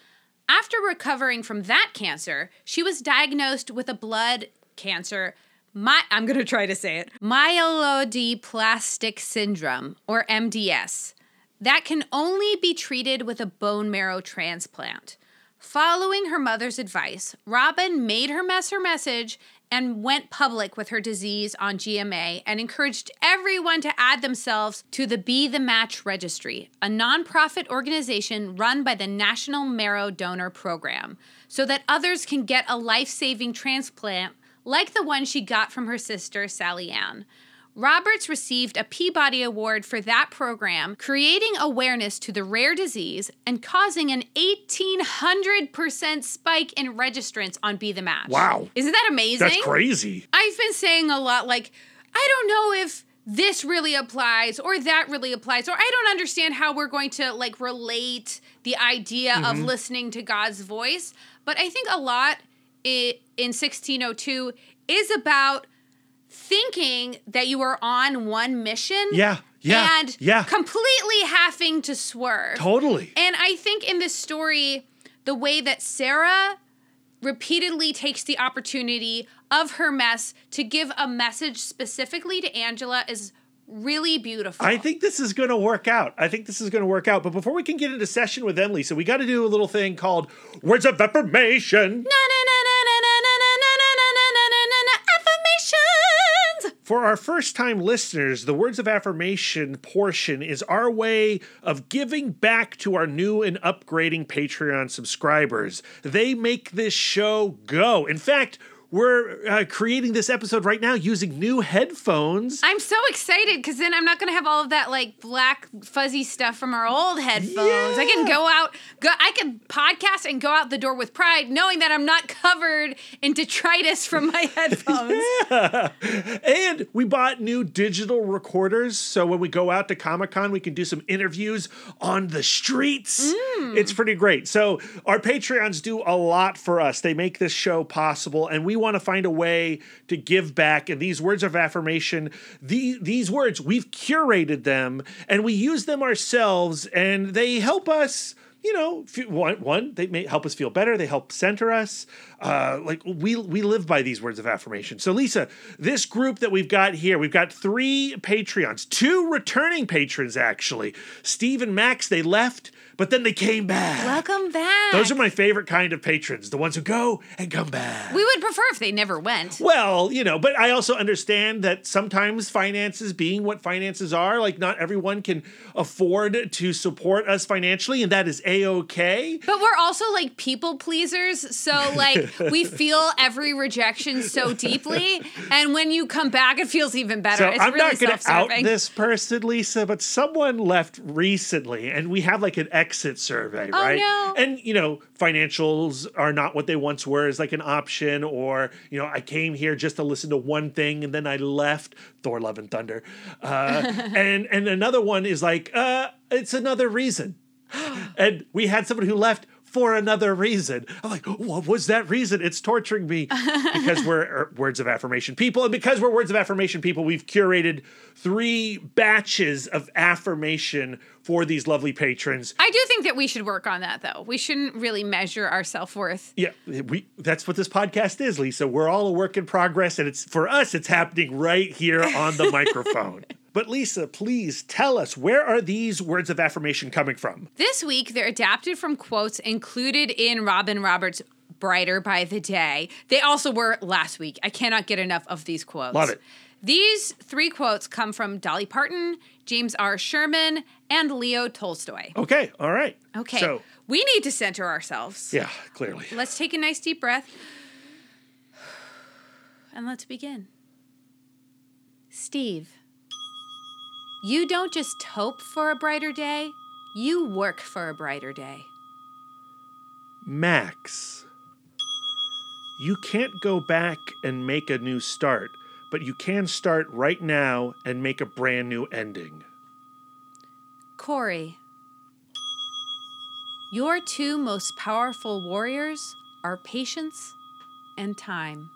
[SPEAKER 3] After recovering from that cancer, she was diagnosed with a blood cancer. My, I'm going to try to say it myelodysplastic syndrome, or MDS, that can only be treated with a bone marrow transplant. Following her mother's advice, Robin made her mess her message and went public with her disease on GMA and encouraged everyone to add themselves to the Be the Match Registry, a nonprofit organization run by the National Marrow Donor Program, so that others can get a life saving transplant like the one she got from her sister, Sally Ann. Roberts received a Peabody Award for that program, creating awareness to the rare disease and causing an 1800% spike in registrants on Be the Match.
[SPEAKER 4] Wow.
[SPEAKER 3] Isn't that amazing?
[SPEAKER 4] That's crazy.
[SPEAKER 3] I've been saying a lot like, I don't know if this really applies or that really applies or I don't understand how we're going to like relate the idea of mm-hmm. listening to God's voice, but I think a lot in 1602 is about thinking that you are on one mission
[SPEAKER 4] Yeah, yeah,
[SPEAKER 3] and
[SPEAKER 4] yeah.
[SPEAKER 3] completely having to swerve.
[SPEAKER 4] Totally.
[SPEAKER 3] And I think in this story, the way that Sarah repeatedly takes the opportunity of her mess to give a message specifically to Angela is really beautiful.
[SPEAKER 4] I think this is going to work out. I think this is going to work out. But before we can get into session with Emily, so we got to do a little thing called Words of Affirmation.
[SPEAKER 3] Affirmations!
[SPEAKER 4] For our first time listeners, the Words of Affirmation portion is our way of giving back to our new and upgrading Patreon subscribers. They make this show go. In fact, we're uh, creating this episode right now using new headphones.
[SPEAKER 3] I'm so excited because then I'm not going to have all of that like black fuzzy stuff from our old headphones. I can go out, go, I can podcast and go out the door with pride, knowing that I'm not covered in detritus from my [laughs] headphones. yeah.
[SPEAKER 4] And we bought new digital recorders. So when we go out to Comic Con, we can do some interviews on the streets. It's pretty great. So our Patreons do a lot for us. They make this show possible. And we want to find a way to give back. And these words of affirmation, the, these words, we've curated them and we use them ourselves. And they help us you know, one, one they may help us feel better. They help center us. Uh, like we we live by these words of affirmation. So, Lisa, this group that we've got here, we've got three Patreons, two returning patrons actually. Steve and Max, they left, but then they came back.
[SPEAKER 3] Welcome back.
[SPEAKER 4] Those are my favorite kind of patrons, the ones who go and come back.
[SPEAKER 3] we would prefer if they never went.
[SPEAKER 4] Well, you know, but I also understand that sometimes finances being what finances are, like not everyone can afford to support us financially, and that is a okay.
[SPEAKER 3] But we're also like people pleasers, so like we [laughs] feel every rejection so deeply, and when you come back, it feels even better.
[SPEAKER 4] So
[SPEAKER 3] it's
[SPEAKER 4] I'm
[SPEAKER 3] really
[SPEAKER 4] not going to out this person, Lisa, but someone left recently, and we have like an exit survey, right?
[SPEAKER 3] Oh, no.
[SPEAKER 4] And you know, financials are not what they once were is like an option, or you know, I came here just to listen to one thing, and then I left. Thor: Love and Thunder, uh, [laughs] and and another one is like, uh, it's another reason, [gasps] and we had someone who left. For another reason. I'm like, what was that reason? It's torturing me [laughs] because we're er, words of affirmation people. And because we're words of affirmation people, we've curated three batches of affirmation for these lovely patrons.
[SPEAKER 3] I do think that we should work on that, though. We shouldn't really measure our self worth.
[SPEAKER 4] Yeah, we that's what this podcast is, Lisa. We're all a work in progress, and it's for us, it's happening right here on the [laughs] microphone. But Lisa, please tell us where are these words of affirmation coming from?
[SPEAKER 3] This week, they're adapted from quotes included in Robin Roberts' Brighter by the Day. They also were last week. I cannot get enough of these quotes.
[SPEAKER 4] Love it.
[SPEAKER 3] These three quotes come from Dolly Parton, James R. Sherman, and Leo Tolstoy.
[SPEAKER 4] Okay, all right.
[SPEAKER 3] Okay.
[SPEAKER 4] So,
[SPEAKER 3] we need to center ourselves.
[SPEAKER 4] yeah, clearly.
[SPEAKER 3] Let's take a nice deep breath. And let's begin. Steve, you don't just hope for a brighter day, you work for a brighter day.
[SPEAKER 4] Max, you can't go back and make a new start, but you can start right now and make a brand new ending.
[SPEAKER 3] Corey, your two most powerful warriors are patience and time.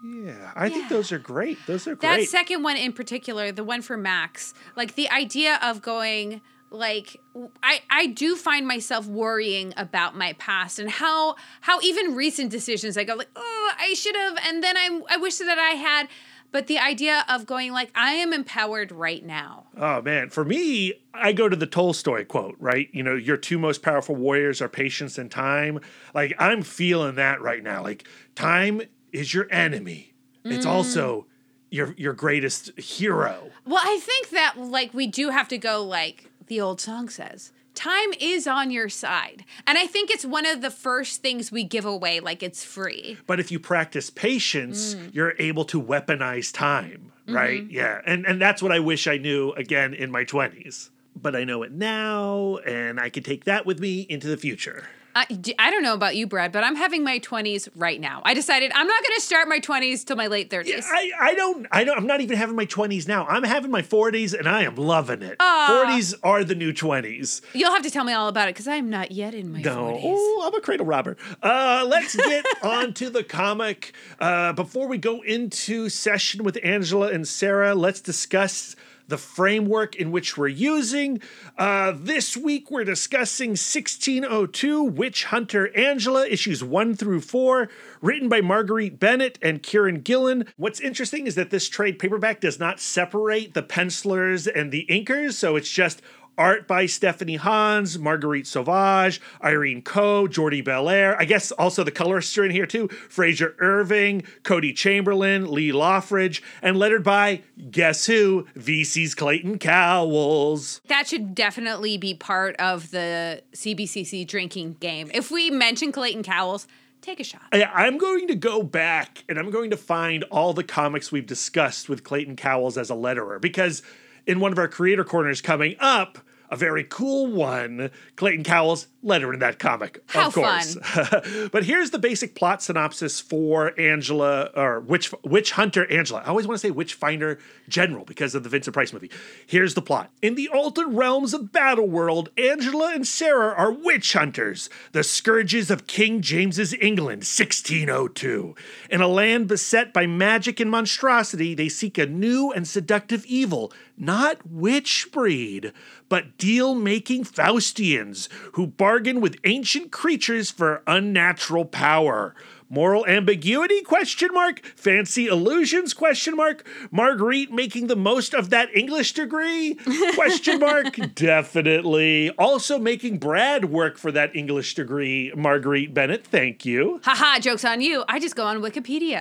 [SPEAKER 4] Yeah, I think those are great. Those are great.
[SPEAKER 3] That second one in particular, the one for Max, like the idea of going like I I do find myself worrying about my past and how how even recent decisions I go like, "Oh, I should have," and then I I wish that I had but the idea of going like I am empowered right now.
[SPEAKER 4] Oh man, for me, I go to the Tolstoy quote, right? You know, your two most powerful warriors are patience and time. Like I'm feeling that right now. Like time is your enemy. It's mm. also your your greatest hero.
[SPEAKER 3] Well, I think that like we do have to go like the old song says. Time is on your side. And I think it's one of the first things we give away like it's free.
[SPEAKER 4] But if you practice patience, mm. you're able to weaponize time, mm-hmm. right? Yeah. And and that's what I wish I knew again in my 20s. But I know it now and I can take that with me into the future.
[SPEAKER 3] I, I don't know about you, Brad, but I'm having my 20s right now. I decided I'm not going to start my 20s till my late 30s.
[SPEAKER 4] I, I don't I don't I'm not even having my 20s now. I'm having my 40s and I am loving it.
[SPEAKER 3] Aw.
[SPEAKER 4] 40s are the new 20s.
[SPEAKER 3] You'll have to tell me all about it because I'm not yet in my
[SPEAKER 4] No,
[SPEAKER 3] 40s.
[SPEAKER 4] oh, I'm a cradle robber. Uh, let's get [laughs] on to the comic. Uh, before we go into session with Angela and Sarah, let's discuss the framework in which we're using. Uh, this week, we're discussing 1602 Witch Hunter Angela, issues one through four, written by Marguerite Bennett and Kieron Gillen. What's interesting is that this trade paperback does not separate the pencilers and the inkers, so it's just Art by Stephanie Hans, Marguerite Sauvage, Irene Koh, Jordie Bellaire. I guess also the colorists are in here too. Frazer Irving, Cody Chamberlain, Lee Loughridge, and lettered by, guess who? VC's Clayton Cowles.
[SPEAKER 3] That should definitely be part of the CBCC drinking game. If we mention Clayton Cowles, take a shot.
[SPEAKER 4] I- I'm going to go back and I'm going to find all the comics we've discussed with Clayton Cowles as a letterer because in one of our creator corners coming up, a very cool one, Clayton Cowles letter in that comic.
[SPEAKER 3] How
[SPEAKER 4] of course. [laughs] but here's the basic plot synopsis for Angela or Witch Witch Hunter Angela. I always want to say Witch Finder General because of the Vincent Price movie. Here's the plot. In the altered realms of Battleworld, Angela and Sarah are witch hunters, the scourges of King James's England, 1602. In a land beset by magic and monstrosity, they seek a new and seductive evil, not witch breed, but deal making Faustians who bargain with ancient creatures for unnatural power. Moral ambiguity? Question mark. Fancy illusions? Question mark. Marguerite making the most of that english degree? [laughs] Question mark. Definitely. Also making brad work for that english degree marguerite bennett. Thank you.
[SPEAKER 3] Haha, joke's on you. I just go on Wikipedia.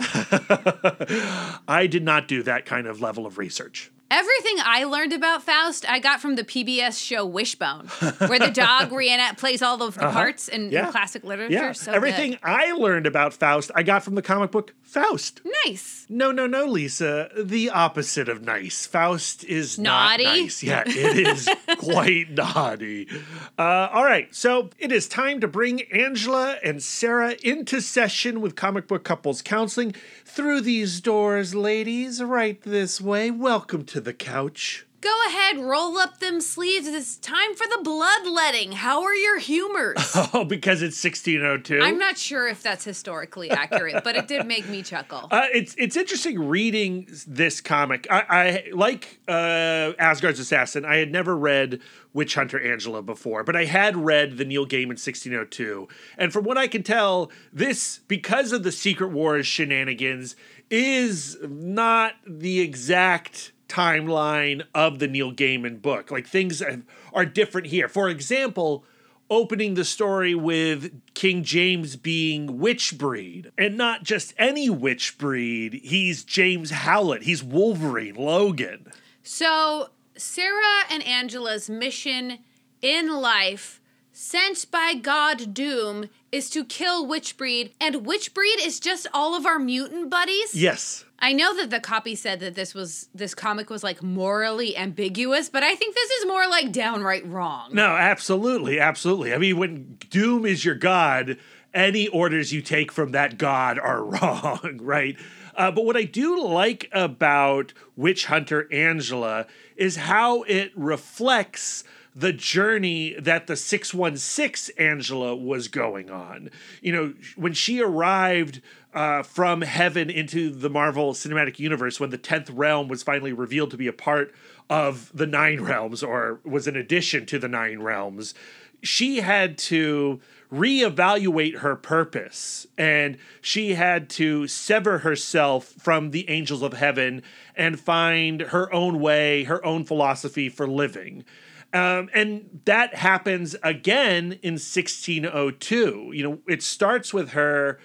[SPEAKER 3] [laughs]
[SPEAKER 4] i did not do that kind of level of research
[SPEAKER 3] Everything I learned about Faust, I got from the PBS show Wishbone, where the dog [laughs] Rhiannon plays all of the parts in, in
[SPEAKER 4] Uh-huh.
[SPEAKER 3] Classic literature.
[SPEAKER 4] Yeah.
[SPEAKER 3] So
[SPEAKER 4] Everything I learned about Faust, I got from the comic book Faust.
[SPEAKER 3] nice.
[SPEAKER 4] No, no, no, Lisa. The opposite of nice. Faust is
[SPEAKER 3] Naughty?
[SPEAKER 4] not nice. Yeah, [laughs] it is quite naughty. Uh, all right, so it is time to bring Angela and Sarah into session with Comic Book Couples Counseling. Through these doors, ladies, right this way. Welcome to the couch.
[SPEAKER 3] Go ahead, roll up them sleeves. It's time for the bloodletting. How are your humors? [laughs]
[SPEAKER 4] Oh, because it's 1602.
[SPEAKER 3] I'm not sure if that's historically accurate, but it did make me chuckle.
[SPEAKER 4] Uh, it's it's interesting reading this comic. I, I like uh, Asgard's Assassin. I had never read Witch Hunter Angela before, but I had read the Neil Gaiman 1602. And from what I can tell, this because of the Secret Wars shenanigans is not the exact timeline of the Neil Gaiman book. Like things are different here. For example, opening the story with King James being witch breed and not just any witch breed. He's James Howlett. He's Wolverine, Logan.
[SPEAKER 3] So, Sarah and Angela's mission in life, sent by God Doom, is to kill Witchbreed, and Witchbreed is just all of our mutant buddies.
[SPEAKER 4] Yes.
[SPEAKER 3] I know that the copy said that this was this comic was like morally ambiguous, but I think this is more like downright wrong.
[SPEAKER 4] No, absolutely, absolutely. I mean, when Doom is your god, any orders you take from that god are [laughs] wrong, right? Uh, but what I do like about Witch Hunter Angela is how it reflects the journey that the 616 Angela was going on. You know, when she arrived uh, from heaven into the Marvel Cinematic Universe, when the 10th realm was finally revealed to be a part of the Nine Realms or was an addition to the Nine Realms, she had to reevaluate her purpose and she had to sever herself from the angels of heaven and find her own way, her own philosophy for living. Um, and that happens again in 1602. You know, it starts with her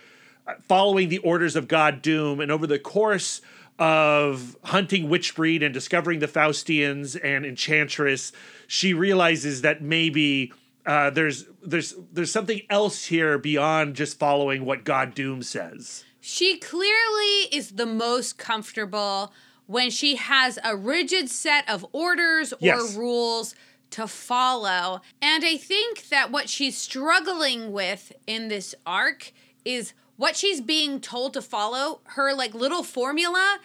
[SPEAKER 4] following the orders of God Doom, and over the course of hunting Witchbreed and discovering the Faustians and Enchantress, she realizes that maybe uh, there's there's there's something else here beyond just following what God Doom says.
[SPEAKER 3] She clearly is the most comfortable when she has a rigid set of orders or
[SPEAKER 4] Yes.
[SPEAKER 3] rules to follow. And I think that what she's struggling with in this arc is what she's being told to follow, her like little formula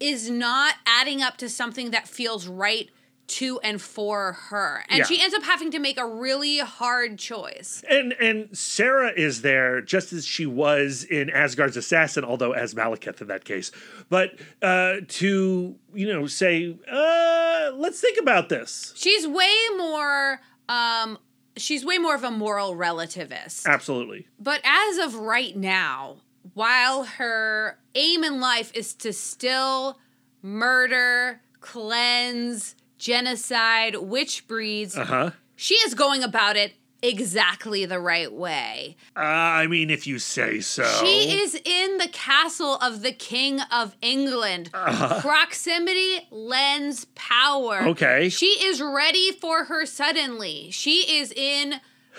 [SPEAKER 3] is not adding up to something that feels right to and for her. And
[SPEAKER 4] Yeah.
[SPEAKER 3] she ends up having to make a really hard choice.
[SPEAKER 4] And and Sarah is there just as she was in Asgard's Assassin, although as Malekith in that case. But uh, to you know say, uh, let's think about this.
[SPEAKER 3] She's way more um she's way more of a moral relativist.
[SPEAKER 4] Absolutely.
[SPEAKER 3] But as of right now, while her aim in life is to still murder, cleanse, genocide, witch breeds,
[SPEAKER 4] Uh huh.
[SPEAKER 3] she is going about it exactly the right way.
[SPEAKER 4] Uh, I mean, if you say so.
[SPEAKER 3] She is in the castle of the King of England. Proximity lends power.
[SPEAKER 4] Okay.
[SPEAKER 3] She is ready for her suddenly. She is in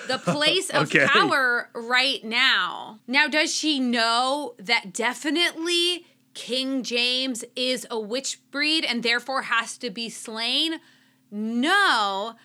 [SPEAKER 3] the [laughs] place of
[SPEAKER 4] Okay.
[SPEAKER 3] power right now. Now, does she know that definitely King James is a witch breed and therefore has to be slain? No.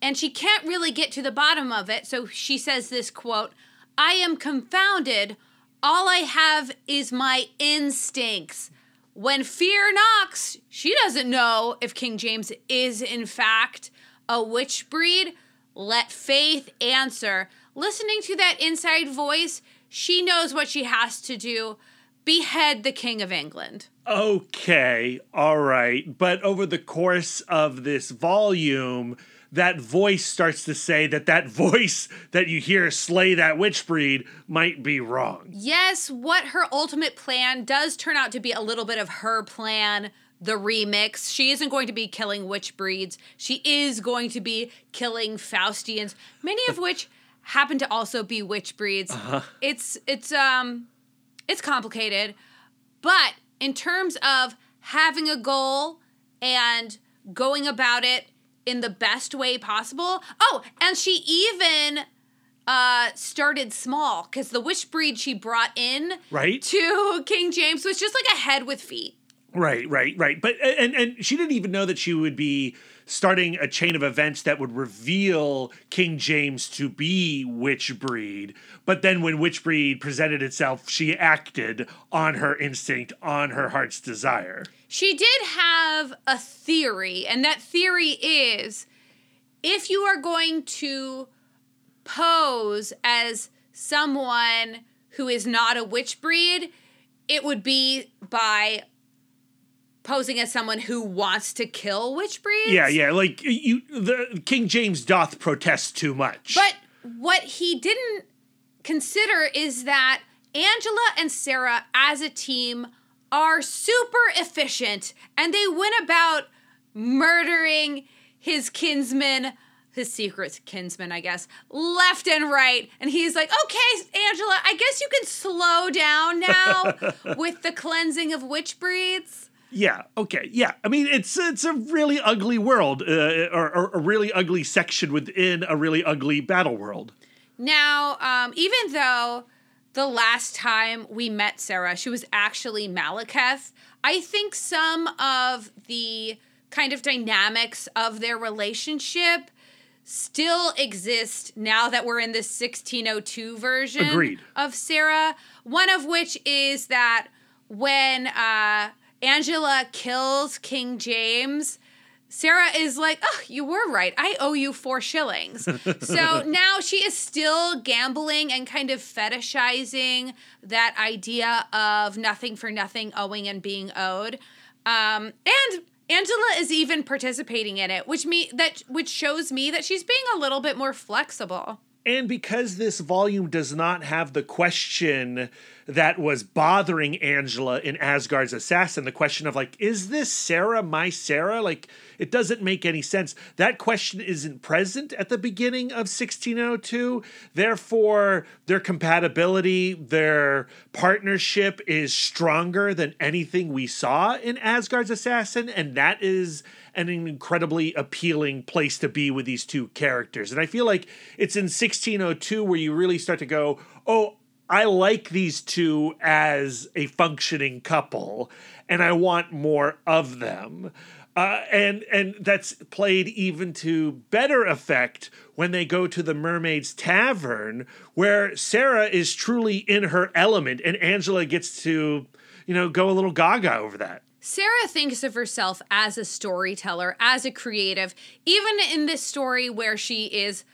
[SPEAKER 3] And she can't really get to the bottom of it. So she says this quote I am confounded. All I have is my instincts. When fear knocks, she doesn't know if King James is, in fact, a witch breed. Let faith answer. Listening to that inside voice, she knows what she has to do behead the King of England.
[SPEAKER 4] Okay, all right. But over the course of this volume, that voice starts to say that that [laughs] voice that you hear slay that witch breed might be wrong.
[SPEAKER 3] Yes, what her ultimate plan does turn out to be a little bit of her plan, the remix. She isn't going to be killing witch breeds. She is going to be killing Faustians, many of [laughs] which happen to also be witch breeds. It's it's um it's complicated, but in terms of having a goal and going about it in the best way possible. Oh, and she even uh started small because the witch breed she brought in
[SPEAKER 4] Right.
[SPEAKER 3] to King James was just like a head with feet.
[SPEAKER 4] Right, right, right. But and and she didn't even know that she would be starting a chain of events that would reveal King James to be Witchbreed. But then when Witchbreed presented itself, she acted on her instinct, on her heart's desire.
[SPEAKER 3] She did have a theory, and that theory is if you are going to pose as someone who is not a witch breed, it would be by posing as someone who wants to kill witch breeds.
[SPEAKER 4] Yeah, yeah, like you the King James doth protest too much.
[SPEAKER 3] But what he didn't consider is that Angela and Sarah as a team are super efficient and they went about murdering his kinsmen, his secret kinsman, I guess, left and right. And he's like, okay, Angela, I guess you can slow down now [laughs] with the cleansing of witch breeds.
[SPEAKER 4] Yeah. Okay. Yeah. I mean, it's it's a really ugly world, uh, or, or a really ugly section within a really ugly battle world.
[SPEAKER 3] Now, um, even though the last time we met Sarah, she was actually Malekith, I think some of the kind of dynamics of their relationship still exist now that we're in this 1602 version
[SPEAKER 4] Agreed.
[SPEAKER 3] of Sarah. One of which is that when uh, Angela kills King James, Sarah is like, oh, you were right. I owe you four shillings. [laughs] so now she is still gambling and kind of fetishizing that idea of nothing for nothing, owing and being owed. Um, and Angela is even participating in it, which me that which shows me that she's being a little bit more flexible.
[SPEAKER 4] And because this volume does not have the question that was bothering Angela in Asgard's Assassin, the question of like, is this Sarah my Sarah? Like, it doesn't make any sense. That question isn't present at the beginning of 1602. Therefore, their compatibility, their partnership is stronger than anything we saw in Asgard's Assassin. And that is an incredibly appealing place to be with these two characters. And I feel like it's in 1602 where you really start to go, oh, I like these two as a functioning couple, and I want more of them. Uh, and and that's played even to better effect when they go to the Mermaid's Tavern, where Sarah is truly in her element, and Angela gets to, you know, go a little gaga over that.
[SPEAKER 3] Sarah thinks of herself as a storyteller, as a creative, even in this story where she is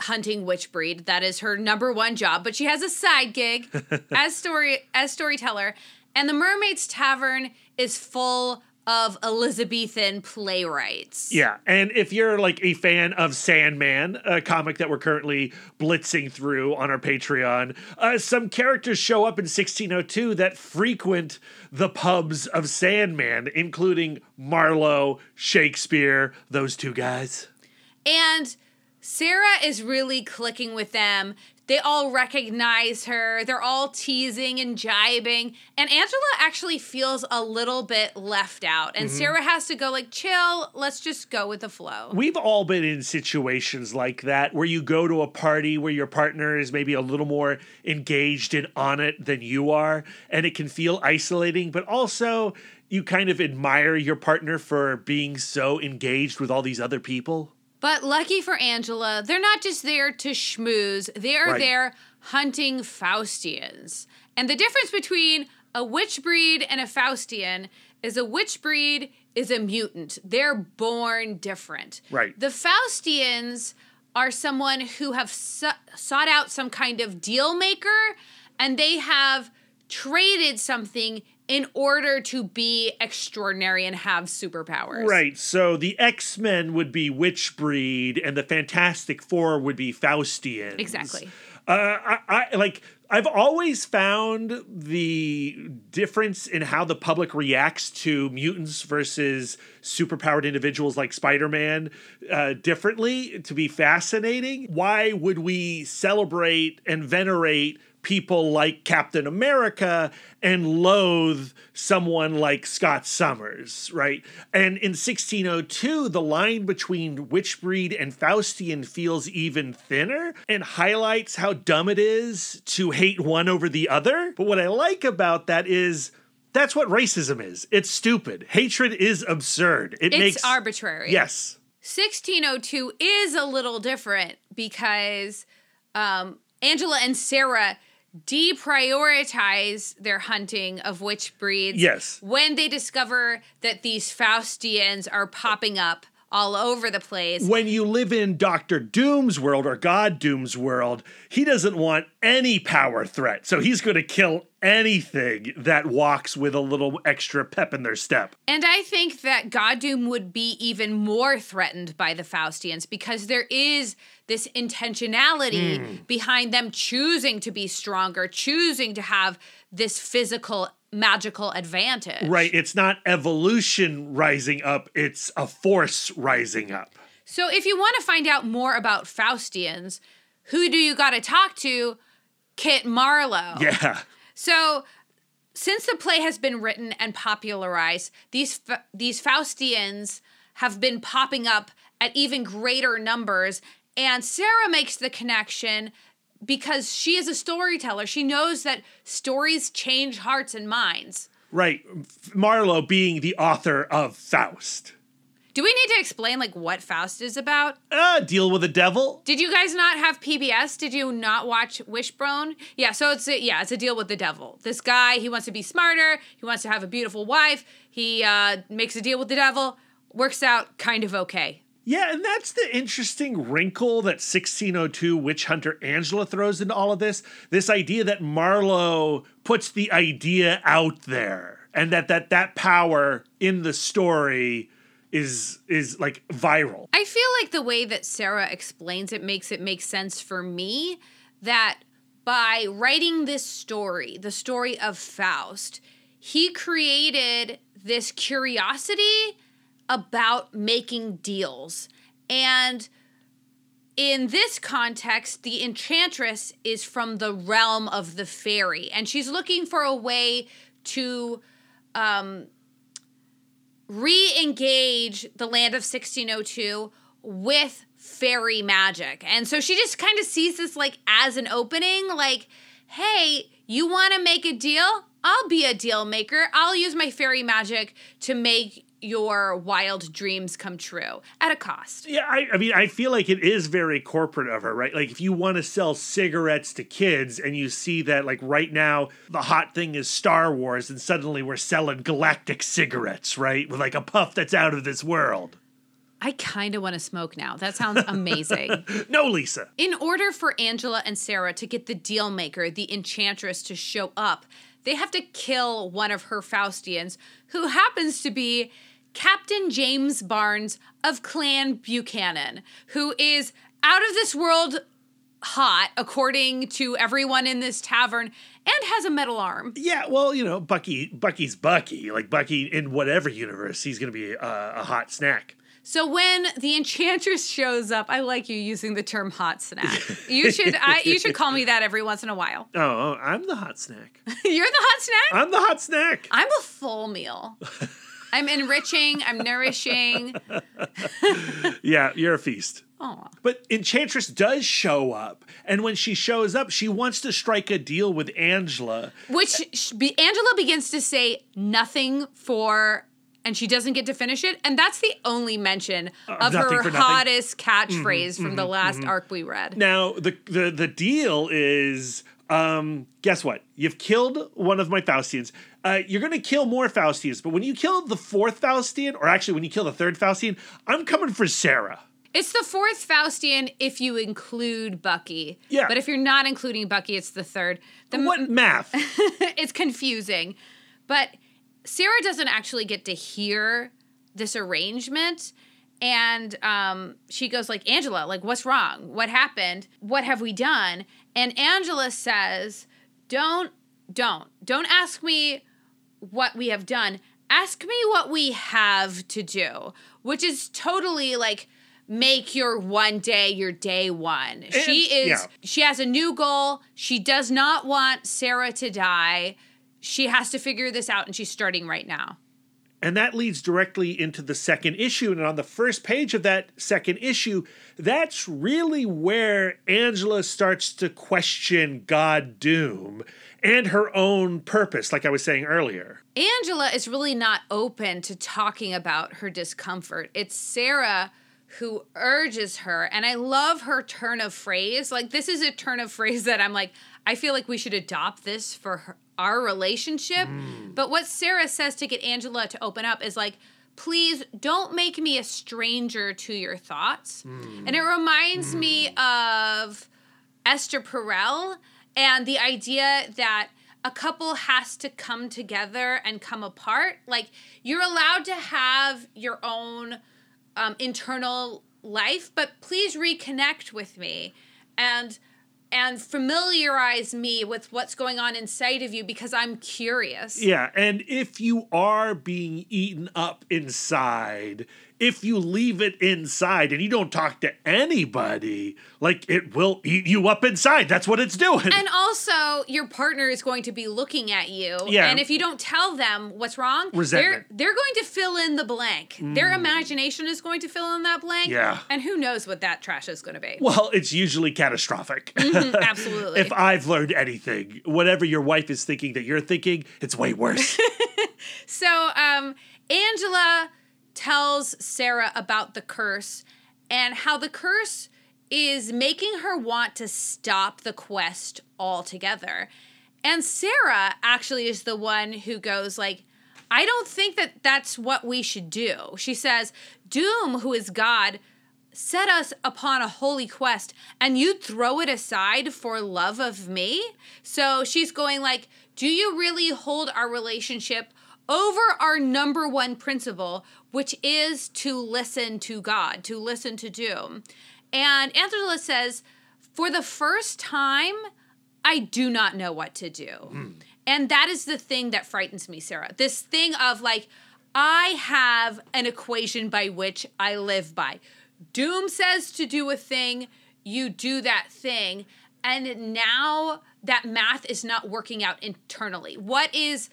[SPEAKER 3] hunting witch breed. That is her number one job, but she has a side gig [laughs] as story as storyteller. And the Mermaid's Tavern is full of Elizabethan playwrights.
[SPEAKER 4] Yeah, and if you're like a fan of Sandman, a comic that we're currently blitzing through on our Patreon, uh, some characters show up in 1602 that frequent the pubs of Sandman, including Marlowe, Shakespeare, those two guys.
[SPEAKER 3] And Sarah is really clicking with them. They all recognize her. They're all teasing and jibing. And Angela actually feels a little bit left out. And mm-hmm. Sarah has to go like, "Chill, let's just go with the flow."
[SPEAKER 4] We've all been in situations like that where you go to a party where your partner is maybe a little more engaged and on it than you are, and it can feel isolating, but also you kind of admire your partner for being so engaged with all these other people.
[SPEAKER 3] But lucky for Angela, they're not just there to schmooze, they're
[SPEAKER 4] Right.
[SPEAKER 3] there hunting Faustians. And the difference between a witch breed and a Faustian is a witch breed is a mutant. They're born different.
[SPEAKER 4] Right.
[SPEAKER 3] The Faustians are someone who have su- sought out some kind of deal maker and they have traded something in order to be extraordinary and have superpowers.
[SPEAKER 4] Right. So the X Men would be witch breed, and the Fantastic Four would be Faustian.
[SPEAKER 3] Exactly.
[SPEAKER 4] Uh, I, I like. I've always found the difference in how the public reacts to mutants versus superpowered individuals like Spider Man uh, differently to be fascinating. Why would we celebrate and venerate people like Captain America and loathe someone like Scott Summers, right? And in 1602, the line between Witchbreed and Faustian feels even thinner and highlights how dumb it is to hate one over the other. But what I like about that is that's what racism is. It's stupid. Hatred is absurd. It
[SPEAKER 3] It's
[SPEAKER 4] makes
[SPEAKER 3] arbitrary.
[SPEAKER 4] Yes.
[SPEAKER 3] 1602 is a little different because um, Angela and Sarah deprioritize their hunting of witch breeds
[SPEAKER 4] Yes.
[SPEAKER 3] when they discover that these Faustians are popping up all over the place.
[SPEAKER 4] When you live in Doctor Doom's world or God Doom's world, he doesn't want any power threat. So he's going to kill anything that walks with a little extra pep in their step.
[SPEAKER 3] And I think that God Doom would be even more threatened by the Faustians because there is this intentionality hmm. behind them choosing to be stronger, choosing to have this physical magical advantage.
[SPEAKER 4] Right. It's not evolution rising up, it's a force rising up.
[SPEAKER 3] So if you want to find out more about Faustians, who do you got to talk to? Kit Marlowe.
[SPEAKER 4] Yeah.
[SPEAKER 3] So, since the play has been written and popularized, these these Faustians have been popping up at even greater numbers, and Sarah makes the connection because she is a storyteller. She knows that stories change hearts and minds.
[SPEAKER 4] Right. Marlowe being the author of Faust.
[SPEAKER 3] Do we need to explain like what Faust is about?
[SPEAKER 4] Uh, deal with the devil.
[SPEAKER 3] Did you guys not have PBS? Did you not watch Wishbone? Yeah, so it's a, yeah, it's a deal with the devil. This guy, he wants to be smarter. He wants to have a beautiful wife. He uh, makes a deal with the devil. Works out kind of okay.
[SPEAKER 4] Yeah, and that's the interesting wrinkle that 1602 Witch Hunter Angela throws into all of this. This idea that Marlowe puts the idea out there and that that, that power in the story is is like viral.
[SPEAKER 3] I feel like the way that Sarah explains it makes it make sense for me that by writing this story, the story of Faust, he created this curiosity about making deals. And in this context, the enchantress is from the realm of the fairy, and she's looking for a way to um, re engage the land of 1602 with fairy magic. And so she just kind of sees this like as an opening, like, hey, you want to make a deal? I'll be a deal maker. I'll use my fairy magic to make your wild dreams come true at a cost.
[SPEAKER 4] Yeah, I, I mean, I feel like it is very corporate of her, right? Like, if you want to sell cigarettes to kids and you see that, like, right now, the hot thing is Star Wars, and suddenly we're selling galactic cigarettes, right? With like a puff that's out of this world.
[SPEAKER 3] I kind of want to smoke now. That sounds amazing. [laughs]
[SPEAKER 4] No, Lisa.
[SPEAKER 3] In order for Angela and Sarah to get the deal maker, the enchantress, to show up, they have to kill one of her Faustians, who happens to be Captain James Barnes of Clan Buchanan, who is out of this world hot, according to everyone in this tavern, and has a metal arm.
[SPEAKER 4] Yeah, well, you know, Bucky. Bucky's Bucky. Like Bucky in whatever universe, he's gonna be a, a hot snack.
[SPEAKER 3] So when the enchantress shows up, I like you using the term hot snack. [laughs] You should I you should call me that every once in a while.
[SPEAKER 4] Oh, oh I'm the hot snack. [laughs]
[SPEAKER 3] You're the hot snack?
[SPEAKER 4] I'm the hot snack.
[SPEAKER 3] I'm a full meal. [laughs] I'm enriching, I'm nourishing. [laughs]
[SPEAKER 4] Yeah, you're a feast.
[SPEAKER 3] Oh.
[SPEAKER 4] But Enchantress does show up, and when she shows up, she wants to strike a deal with Angela.
[SPEAKER 3] Which be, Angela begins to say nothing for and she doesn't get to finish it. And that's the only mention of
[SPEAKER 4] Uh, nothing
[SPEAKER 3] her.
[SPEAKER 4] Mm-hmm,
[SPEAKER 3] hottest catchphrase from the last arc we read.
[SPEAKER 4] Now, the the the deal is, um, guess what? You've killed one of my Faustians. Uh, you're going to kill more Faustians, but when you kill the fourth Faustian, or actually when you kill the third Faustian, I'm coming for Sarah.
[SPEAKER 3] It's the fourth Faustian if you include Bucky.
[SPEAKER 4] Yeah.
[SPEAKER 3] But if you're not including Bucky, it's the third. The
[SPEAKER 4] What math? [laughs]
[SPEAKER 3] it's confusing. But Sarah doesn't actually get to hear this arrangement. And um, she goes like, Angela, like, what's wrong? What happened? What have we done? And Angela says, don't, don't, don't ask me what we have done. Ask me what we have to do, which is totally like make your one day your day one. she is
[SPEAKER 4] yeah.
[SPEAKER 3] she has a new goal. She does not want Sarah to die. She has to figure this out and she's starting right now.
[SPEAKER 4] And that leads directly into the second issue. And on the first page of that second issue, that's really where Angela starts to question God Doom and her own purpose, like I was saying earlier.
[SPEAKER 3] Angela is really not open to talking about her discomfort. It's Sarah who urges her. And I love her turn of phrase. Like, this is a turn of phrase that I'm like, I feel like we should adopt this for her, our relationship. Mm. But what Sarah says to get Angela to open up is like, please don't make me a stranger to your thoughts. Mm. And it reminds me mm. of Esther Perel and the idea that a couple has to come together and come apart. Like you're allowed to have your own um, internal life, but please reconnect with me and and familiarize me with what's going on inside of you because I'm curious.
[SPEAKER 4] Yeah, and if you are being eaten up inside, if you leave it inside and you don't talk to anybody, like it will eat you up inside. That's what it's doing.
[SPEAKER 3] And also, your partner is going to be looking at you.
[SPEAKER 4] Yeah.
[SPEAKER 3] And if you don't tell them what's wrong,
[SPEAKER 4] Resentment.
[SPEAKER 3] they're they're going to fill in the blank. Their imagination is going to fill in that blank.
[SPEAKER 4] Yeah.
[SPEAKER 3] And who knows what that trash is going to be.
[SPEAKER 4] well, it's usually catastrophic. [laughs]
[SPEAKER 3] Absolutely.
[SPEAKER 4] if I've learned anything, whatever your wife is thinking that you're thinking, it's way worse. [laughs]
[SPEAKER 3] So, um, Angela tells Sarah about the curse and how the curse is making her want to stop the quest altogether. And Sarah actually is the one who goes like, I don't think that that's what we should do. She says, Doom, who is God, set us upon a holy quest and you throw it aside for love of me so she's going like do you really hold our relationship over our number one principle which is to listen to god to listen to doom and angela says for the first time i do not know what to do hmm. and that is the thing that frightens me sarah this thing of like I have an equation by which I live by. Doom says to do a thing, you do that thing, and now that math is not working out internally. What is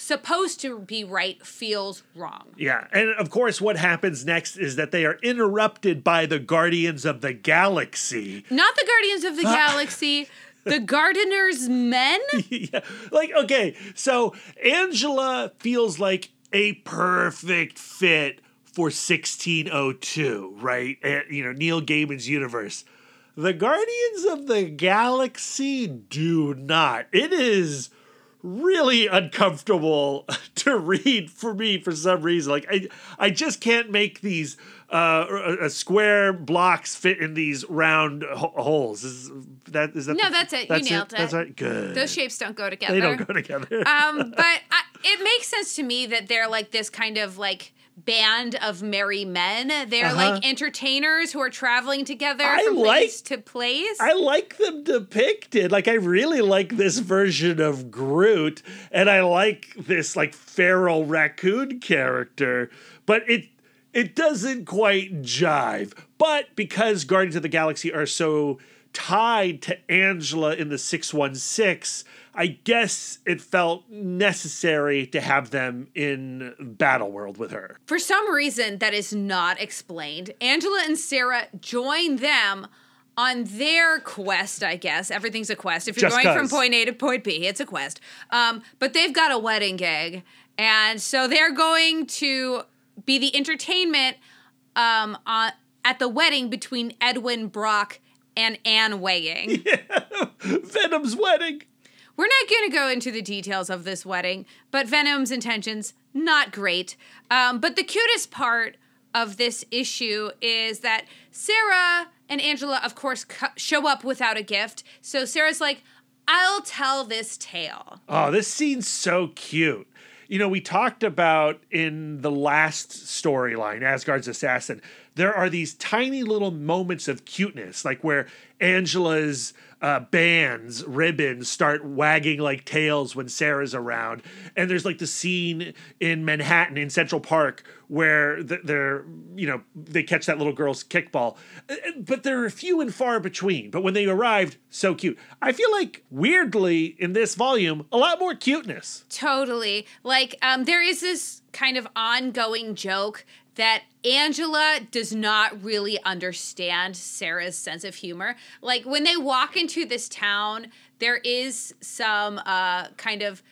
[SPEAKER 3] supposed to be right feels wrong.
[SPEAKER 4] yeah, and of course, what happens next is that they are interrupted by the Guardians of the Galaxy.
[SPEAKER 3] Not the Guardians of the [laughs] ah. Galaxy, the Gardener's Men. [laughs]
[SPEAKER 4] yeah. Like, okay, so Angela feels like a perfect fit for 1602, right? And, you know, Neil Gaiman's universe. The Guardians of the Galaxy do not. It is really uncomfortable [laughs] to read for me for some reason. Like I, I just can't make these uh, uh, square blocks fit in these round ho- holes. Is that is that?
[SPEAKER 3] No,
[SPEAKER 4] the-
[SPEAKER 3] that's it. You nailed it.
[SPEAKER 4] That's right. Good.
[SPEAKER 3] Those shapes don't go together.
[SPEAKER 4] they don't go together.
[SPEAKER 3] um, [laughs] but I, it makes sense to me that they're like this kind of like band of merry men. They're
[SPEAKER 4] Uh-huh.
[SPEAKER 3] like entertainers who are traveling together
[SPEAKER 4] I
[SPEAKER 3] from
[SPEAKER 4] like-
[SPEAKER 3] place to place.
[SPEAKER 4] I like them depicted. Like I really like this version of Groot, and I like this like feral raccoon character, but it it doesn't quite jive. But because Guardians of the Galaxy are so tied to Angela in the 616, I guess it felt necessary to have them in Battle World with her.
[SPEAKER 3] For some reason that is not explained, Angela and Sarah join them on their quest, I guess. Everything's a quest. If you're
[SPEAKER 4] Just
[SPEAKER 3] going from point A to point B, it's a quest. Um, but they've got a wedding gig. And so they're going to be the entertainment um, on, at the wedding between Edwin Brock and Anne Weying. [laughs]
[SPEAKER 4] Venom's wedding.
[SPEAKER 3] We're not going to go into the details of this wedding, but Venom's intentions, not great. Um, but the cutest part of this issue is that Sarah and Angela, of course, co- show up without a gift. So Sarah's like, I'll tell this tale.
[SPEAKER 4] Oh, this scene's so cute. You know, we talked about in the last storyline, Asgard's Assassin, there are these tiny little moments of cuteness, like where Angela's uh, bands, ribbons start wagging like tails when Sarah's around. And there's like the scene in Manhattan in Central Park where they're, you know, they catch that little girl's kickball. Uh, But they're few and far between. But when they arrived, so cute. I feel like weirdly in this volume, a lot more cuteness.
[SPEAKER 3] Totally. Like, um, there is this kind of ongoing joke that Angela does not really understand Sarah's sense of humor. Like, when they walk into this town, there is some uh, kind of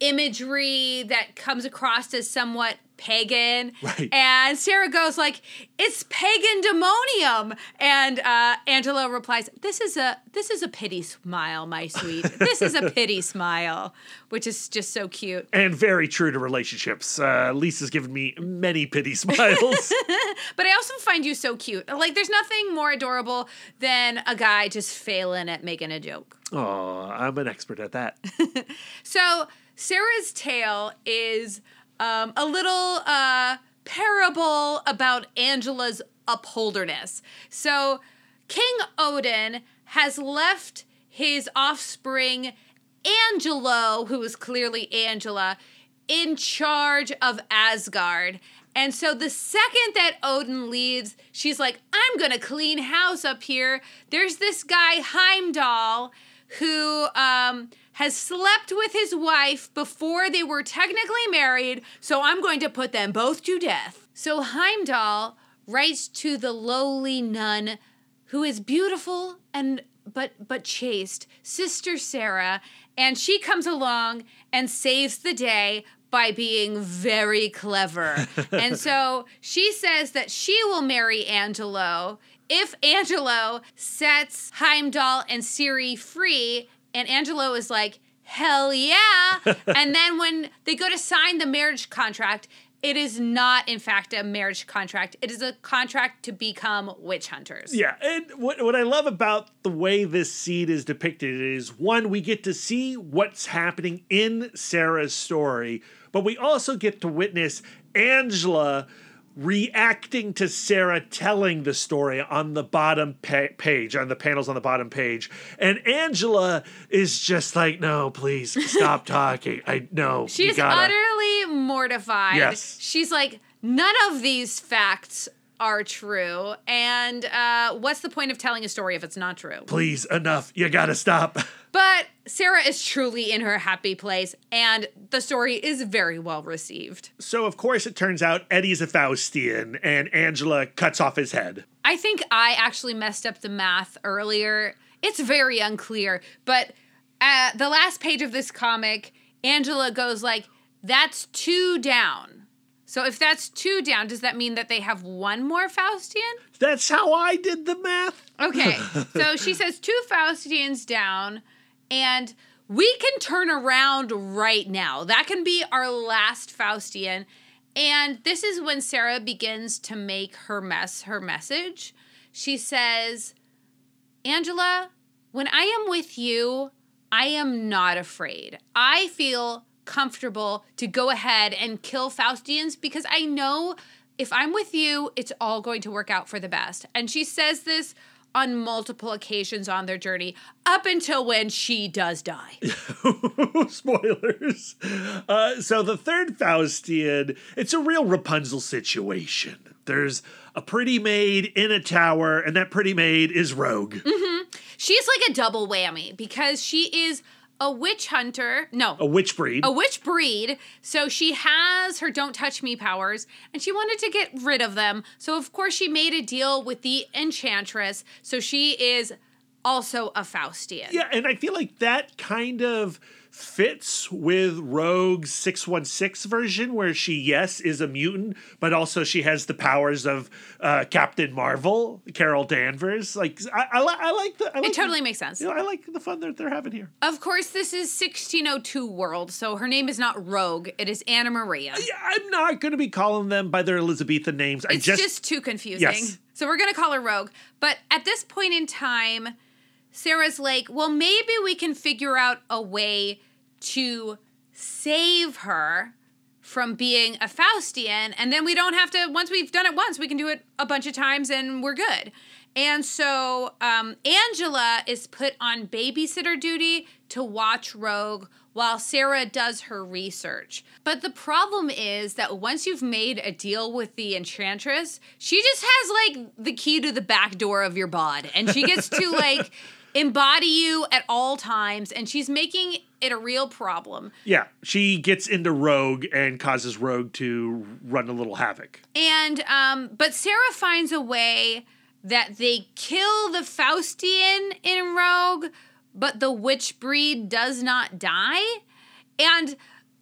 [SPEAKER 3] imagery that comes across as somewhat pagan
[SPEAKER 4] Right.
[SPEAKER 3] and sarah goes like it's pagan demonium and uh, angela replies this is a this is a pity smile my sweet [laughs] this is a pity smile which is just so cute
[SPEAKER 4] And very true to relationships. Uh, Lisa's given me many pity smiles. [laughs]
[SPEAKER 3] but i also find you so cute like there's nothing more adorable than a guy just failing at making a joke
[SPEAKER 4] oh, I'm an expert at that. [laughs]
[SPEAKER 3] So Sarah's tale is um, a little uh, parable about Angela's upholderness. So King Odin has left his offspring Angelo, who is clearly Angela, in charge of Asgard. And so the second that Odin leaves, she's like, I'm gonna clean house up here. There's this guy, Heimdall, who um, has slept with his wife before they were technically married, so I'm going to put them both to death. So Heimdall writes to the lowly nun who is beautiful and but but chaste, Sister Sarah, and she comes along and saves the day by being very clever. [laughs] and so she says that she will marry Angelo if Angelo sets Heimdall and Siri free, and Angelo is like, hell yeah. [laughs] and then when they go to sign the marriage contract, it is not, in fact, a marriage contract. It is a contract to become witch hunters.
[SPEAKER 4] Yeah, and what what I love about the way this seed is depicted is one, we get to see what's happening in Sarah's story, but we also get to witness Angela reacting to Sarah telling the story on the bottom pa- page, on the panels on the bottom page. And Angela is just like, no, please stop [laughs] talking. I know.
[SPEAKER 3] She's utterly mortified.
[SPEAKER 4] Yes.
[SPEAKER 3] She's like, none of these facts are true. And uh, what's the point of telling a story if it's not true?
[SPEAKER 4] Please, enough. You gotta stop. [laughs]
[SPEAKER 3] But Sarah is truly in her happy place, and the story is very well received.
[SPEAKER 4] So, of course, it turns out Eddie's a Faustian, and Angela cuts off his head.
[SPEAKER 3] I think I actually messed up the math earlier. It's very unclear, but at the last page of this comic, Angela goes like, "That's two down." So if that's two down, does that mean that they have one more Faustian?
[SPEAKER 4] That's how I did the math.
[SPEAKER 3] Okay. [laughs] so she says two Faustians down, and we can turn around right now. That can be our last Faustian. And this is when Sarah begins to make her mess her message. She says, Angela, when I am with you, I am not afraid. I feel comfortable to go ahead and kill Faustians because I know if I'm with you, it's all going to work out for the best. And she says this on multiple occasions on their journey up until when she does die. [laughs]
[SPEAKER 4] Spoilers. Uh, so the third Faustian, it's a real Rapunzel situation. There's a pretty maid in a tower, and that pretty maid is Rogue.
[SPEAKER 3] She's like a double whammy because she is a witch hunter. No,
[SPEAKER 4] A witch breed.
[SPEAKER 3] a witch breed. So she has her don't touch me powers and she wanted to get rid of them. So of course she made a deal with the enchantress. So she is also a Faustian.
[SPEAKER 4] Yeah, and I feel like that kind of fits with Rogue's 616 version, where she, yes, is a mutant, but also she has the powers of uh, Captain Marvel, Carol Danvers. Like, I, I, li- I like the. I like
[SPEAKER 3] It totally makes sense.
[SPEAKER 4] You know, I like the fun that they're having here.
[SPEAKER 3] Of course, this is 1602 world, so her name is not Rogue. It is Anna Maria.
[SPEAKER 4] Yeah, I'm not going to be calling them by their Elizabethan names. I
[SPEAKER 3] It's
[SPEAKER 4] just,
[SPEAKER 3] just, too confusing.
[SPEAKER 4] Yes.
[SPEAKER 3] So we're going to call her Rogue. But at this point in time, Sarah's like, well, maybe we can figure out a way to save her from being a Faustian, and then we don't have to. Once we've done it once, we can do it a bunch of times, and we're good. And so um, Angela is put on babysitter duty to watch Rogue while Sarah does her research. But the problem is that once you've made a deal with the Enchantress, she just has like the key to the back door of your bod, and she gets to [laughs] like embody you at all times, and she's making it a real problem.
[SPEAKER 4] Yeah, she gets into Rogue and causes Rogue to run a little havoc.
[SPEAKER 3] And um, but Sarah finds a way that they kill the Faustian in Rogue, but the witch breed does not die. And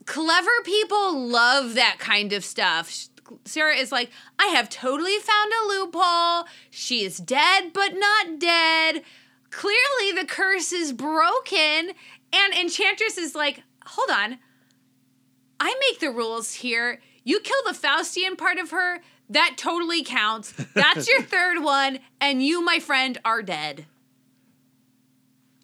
[SPEAKER 3] clever people love that kind of stuff. Sarah is like, I have totally found a loophole. She is dead, but not dead. Clearly, the curse is broken. And Enchantress is like, hold on. I make the rules here. You kill the Faustian part of her, that totally counts. That's your [laughs] third one, and you, my friend, are dead.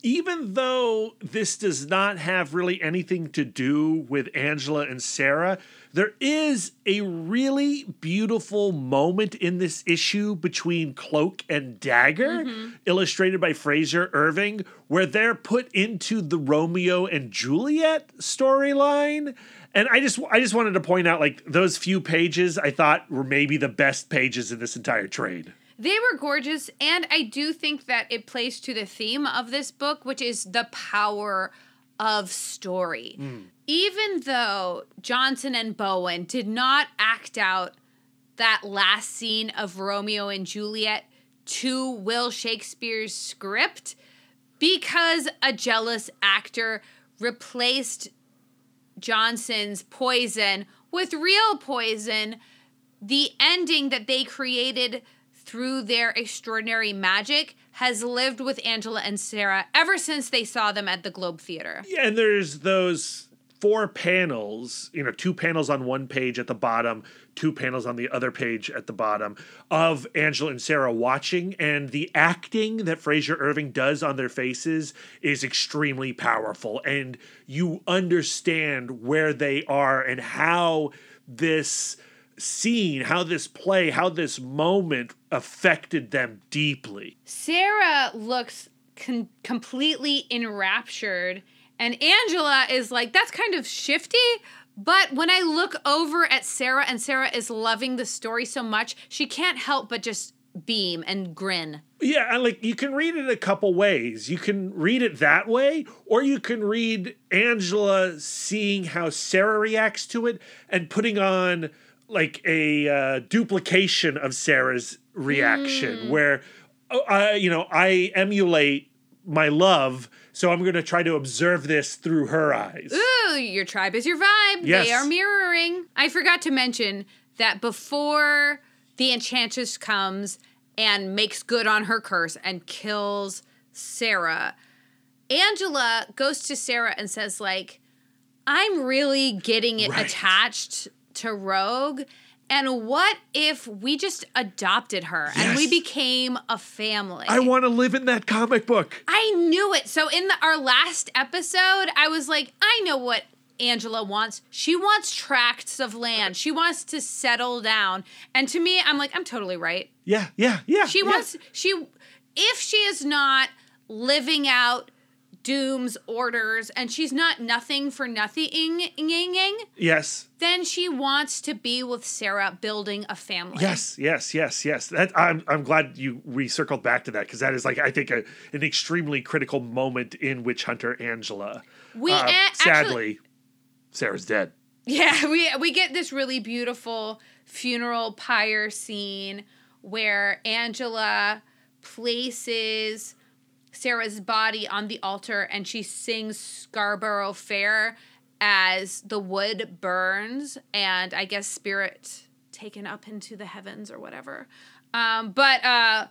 [SPEAKER 4] Even though this does not have really anything to do with Angela and Sarah, there is a really beautiful moment in this issue between Cloak and Dagger, mm-hmm. illustrated by Frazer Irving, where they're put into the Romeo and Juliet storyline and I just I just wanted to point out like those few pages I thought were maybe the best pages in this entire trade.
[SPEAKER 3] They were gorgeous, and I do think that it plays to the theme of this book, which is the power of story. Mm. Even though Johnson and Bowen did not act out that last scene of Romeo and Juliet to Will Shakespeare's script, because a jealous actor replaced Johnson's poison with real poison, the ending that they created through their extraordinary magic has lived with Angela and Sarah ever since they saw them at the Globe Theater.
[SPEAKER 4] Yeah, and there's those four panels, you know, two panels on one page at the bottom, two panels on the other page at the bottom of Angela and Sarah watching. And the acting that Frazer Irving does on their faces is extremely powerful. And you understand where they are and how this scene, how this play, how this moment affected them deeply.
[SPEAKER 3] Sarah looks con- completely enraptured and Angela is like, that's kind of shifty. But when I look over at Sarah and Sarah is loving the story so much, she can't help but just beam and grin.
[SPEAKER 4] Yeah, and like you can read it a couple ways. You can read it that way, or you can read Angela seeing how Sarah reacts to it and putting on like a uh, duplication of Sarah's reaction, mm. where uh, I, you know, I emulate my love so I'm going to try to observe this through her eyes.
[SPEAKER 3] Ooh, your tribe is your vibe. Yes. They are mirroring. I forgot to mention that before the enchantress comes and makes good on her curse and kills Sarah, Angela goes to Sarah and says like, "I'm really getting it right. attached to Rogue." And what if we just adopted her yes. and we became a family?
[SPEAKER 4] I want to live in that comic book.
[SPEAKER 3] I knew it. So in the, our last episode, I was like, I know what Angela wants. She wants tracts of land. She wants to settle down. And to me, I'm like, I'm totally right.
[SPEAKER 4] Yeah, yeah, yeah.
[SPEAKER 3] She
[SPEAKER 4] yeah.
[SPEAKER 3] wants she if she is not living out Doom's orders and she's not nothing for nothing.
[SPEAKER 4] Yes.
[SPEAKER 3] Then she wants to be with Sarah building a family.
[SPEAKER 4] Yes, yes, yes, yes. That I'm I'm glad you recircled back to that because that is like I think a, an extremely critical moment in Witch Hunter Angela.
[SPEAKER 3] We uh, a-
[SPEAKER 4] sadly
[SPEAKER 3] actually,
[SPEAKER 4] Sarah's dead.
[SPEAKER 3] Yeah, [laughs] we we get this really beautiful funeral pyre scene where Angela places Sarah's body on the altar and she sings Scarborough Fair as the wood burns and I guess spirit taken up into the heavens or whatever. Um, but uh,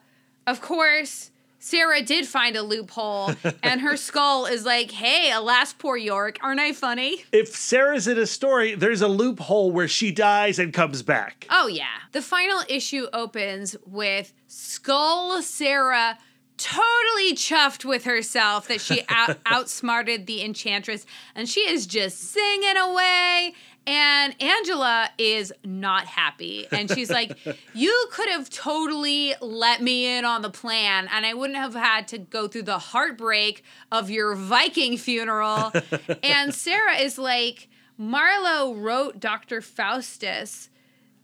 [SPEAKER 3] of course, Sarah did find a loophole, [laughs] and her skull is like, "Hey, alas, poor Yorick, aren't I funny?"
[SPEAKER 4] If Sarah's in a story, there's a loophole where she dies and comes back.
[SPEAKER 3] Oh yeah. The final issue opens with Skull Sarah totally chuffed with herself that she [laughs] out- outsmarted the enchantress and she is just singing away And Angela is not happy. And she's like, [laughs] You could have totally let me in on the plan, and I wouldn't have had to go through the heartbreak of your Viking funeral. [laughs] and Sarah is like, Marlowe wrote Dr. Faustus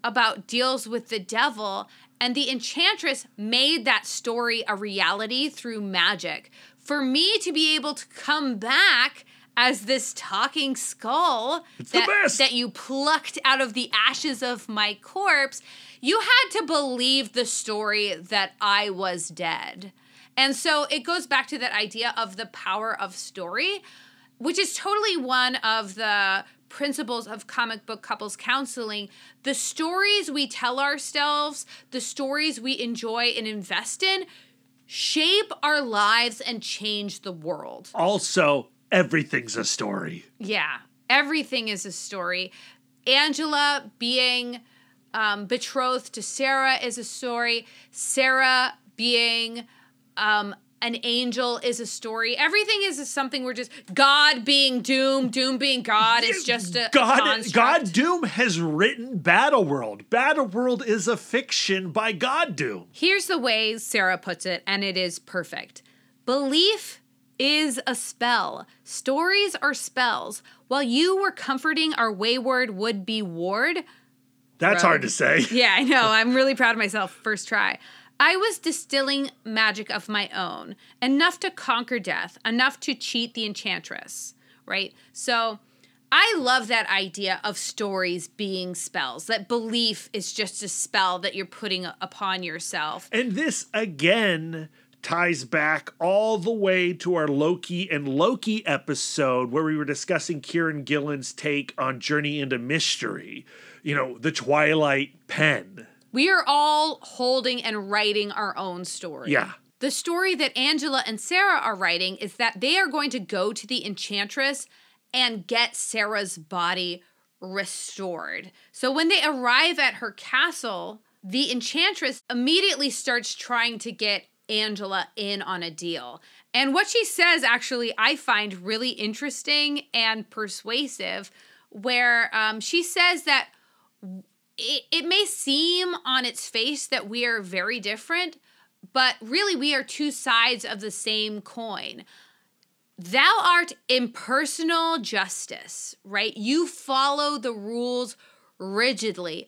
[SPEAKER 3] about deals with the devil, and the Enchantress made that story a reality through magic. For me to be able to come back as this talking skull that, that you plucked out of the ashes of my corpse, you had to believe the story that I was dead. And so it goes back to that idea of the power of story, which is totally one of the principles of comic book couples counseling. The stories we tell ourselves, the stories we enjoy and invest in, shape our lives and change the world.
[SPEAKER 4] Also, everything's a story.
[SPEAKER 3] Yeah, everything is a story. Angela being um, betrothed to Sarah is a story. Sarah being um, an angel is a story. Everything is something we're just God being Doom, Doom being God. It's just a [laughs]
[SPEAKER 4] God. God Doom has written Battleworld. Battleworld is a fiction by God Doom.
[SPEAKER 3] Here's the way Sarah puts it, and it is perfect. Belief is a spell. Stories are spells. While you were comforting our wayward would be ward,
[SPEAKER 4] That's
[SPEAKER 3] Rogue.
[SPEAKER 4] hard to say.
[SPEAKER 3] Yeah, I know. [laughs] I'm really proud of myself. First try. I was distilling magic of my own, enough to conquer death, enough to cheat the enchantress, right? So I love that idea of stories being spells, that belief is just a spell that you're putting upon yourself.
[SPEAKER 4] And this again ties back all the way to our Loki and Loki episode where we were discussing Kieron Gillen's take on Journey into Mystery. You know, the Twilight Pen.
[SPEAKER 3] We are all holding and writing our own story.
[SPEAKER 4] Yeah.
[SPEAKER 3] The story that Angela and Sarah are writing is that they are going to go to the Enchantress and get Sarah's body restored. So when they arrive at her castle, the Enchantress immediately starts trying to get Angela in on a deal. And what she says, actually, I find really interesting and persuasive, where um, she says that it, it may seem on its face that we are very different, but really we are two sides of the same coin. Thou art impersonal justice, right? You follow the rules rigidly.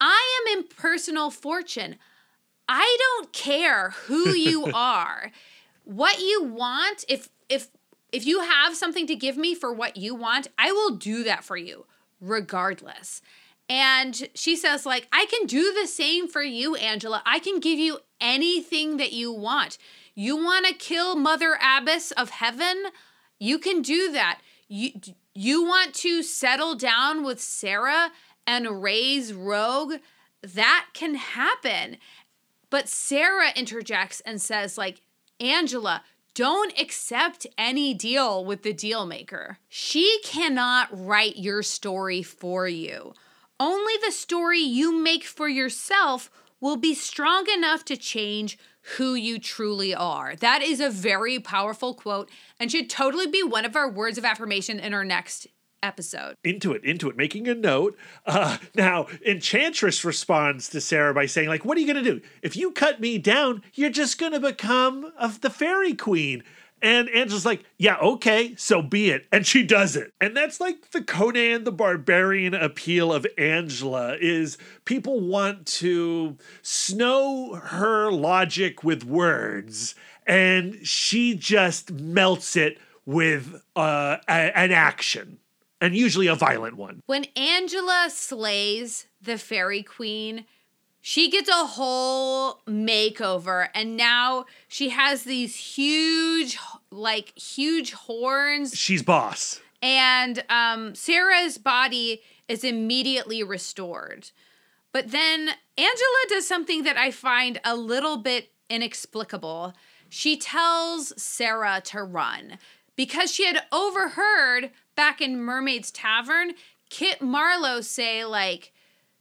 [SPEAKER 3] I am impersonal fortune. I don't care who you [laughs] are. What you want, if if if you have something to give me for what you want, I will do that for you regardless. And she says, like, I can do the same for you, Angela. I can give you anything that you want. You want to kill Mother Abbess of Heaven? You can do that. You, you want to settle down with Sarah and raise Rogue? That can happen. But Sarah interjects and says, like, Angela, don't accept any deal with the deal maker. She cannot write your story for you. Only the story you make for yourself will be strong enough to change who you truly are. That is a very powerful quote and should totally be one of our words of affirmation in our next episode.
[SPEAKER 4] into it, into it, making a note. Uh, now, Enchantress responds to Sarah by saying, like, what are you going to do? If you cut me down, you're just going to become of the fairy queen. And Angela's like, yeah, okay, so be it. And she does it. And that's like the Conan the Barbarian appeal of Angela is people want to snow her logic with words. And she just melts it with uh, a- an action and usually a violent one.
[SPEAKER 3] When Angela slays the fairy queen, she gets a whole makeover and now she has these huge like huge horns
[SPEAKER 4] She's boss.
[SPEAKER 3] and um, Sarah's body is immediately restored. But then Angela does something that I find a little bit inexplicable. She tells Sarah to run because she had overheard back in Mermaid's Tavern Kit Marlowe say, like,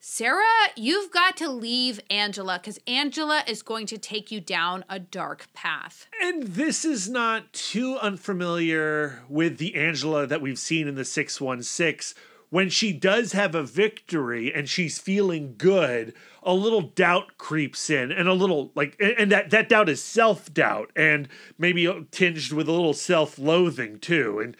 [SPEAKER 3] Sarah, you've got to leave Angela because Angela is going to take you down a dark path.
[SPEAKER 4] And this is not too unfamiliar with the Angela that we've seen in the 616, when she does have a victory and she's feeling good, a little doubt creeps in and a little like and- that that doubt is self-doubt and maybe tinged with a little self-loathing too. And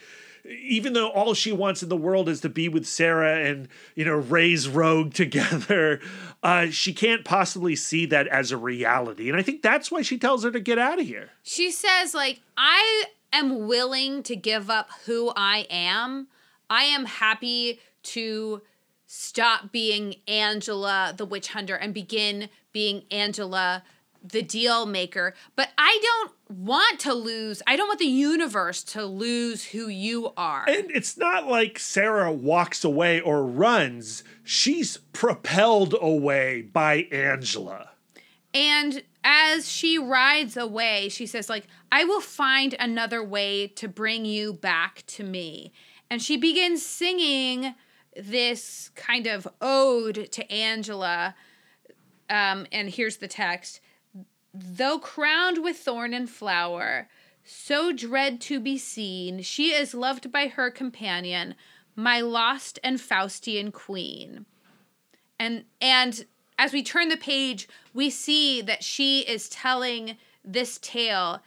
[SPEAKER 4] even though all she wants in the world is to be with Sarah and you know raise Rogue [laughs] together, uh, she can't possibly see that as a reality. And I think that's why she tells her to get out of here.
[SPEAKER 3] She says, like, I am willing to give up who I am. I am happy to stop being Angela the witch hunter and begin being Angela the deal maker. But I don't want to lose, I don't want the universe to lose who you are.
[SPEAKER 4] And it's not like Sarah walks away or runs. She's propelled away by Angela.
[SPEAKER 3] And as she rides away, she says, like, I will find another way to bring you back to me. And she begins singing this kind of ode to Angela. Um, and here's the text Though crowned with thorn and flower, so dread to be seen, she is loved by her companion, my lost and Faustian queen. And and as we turn the page we see that she is telling this tale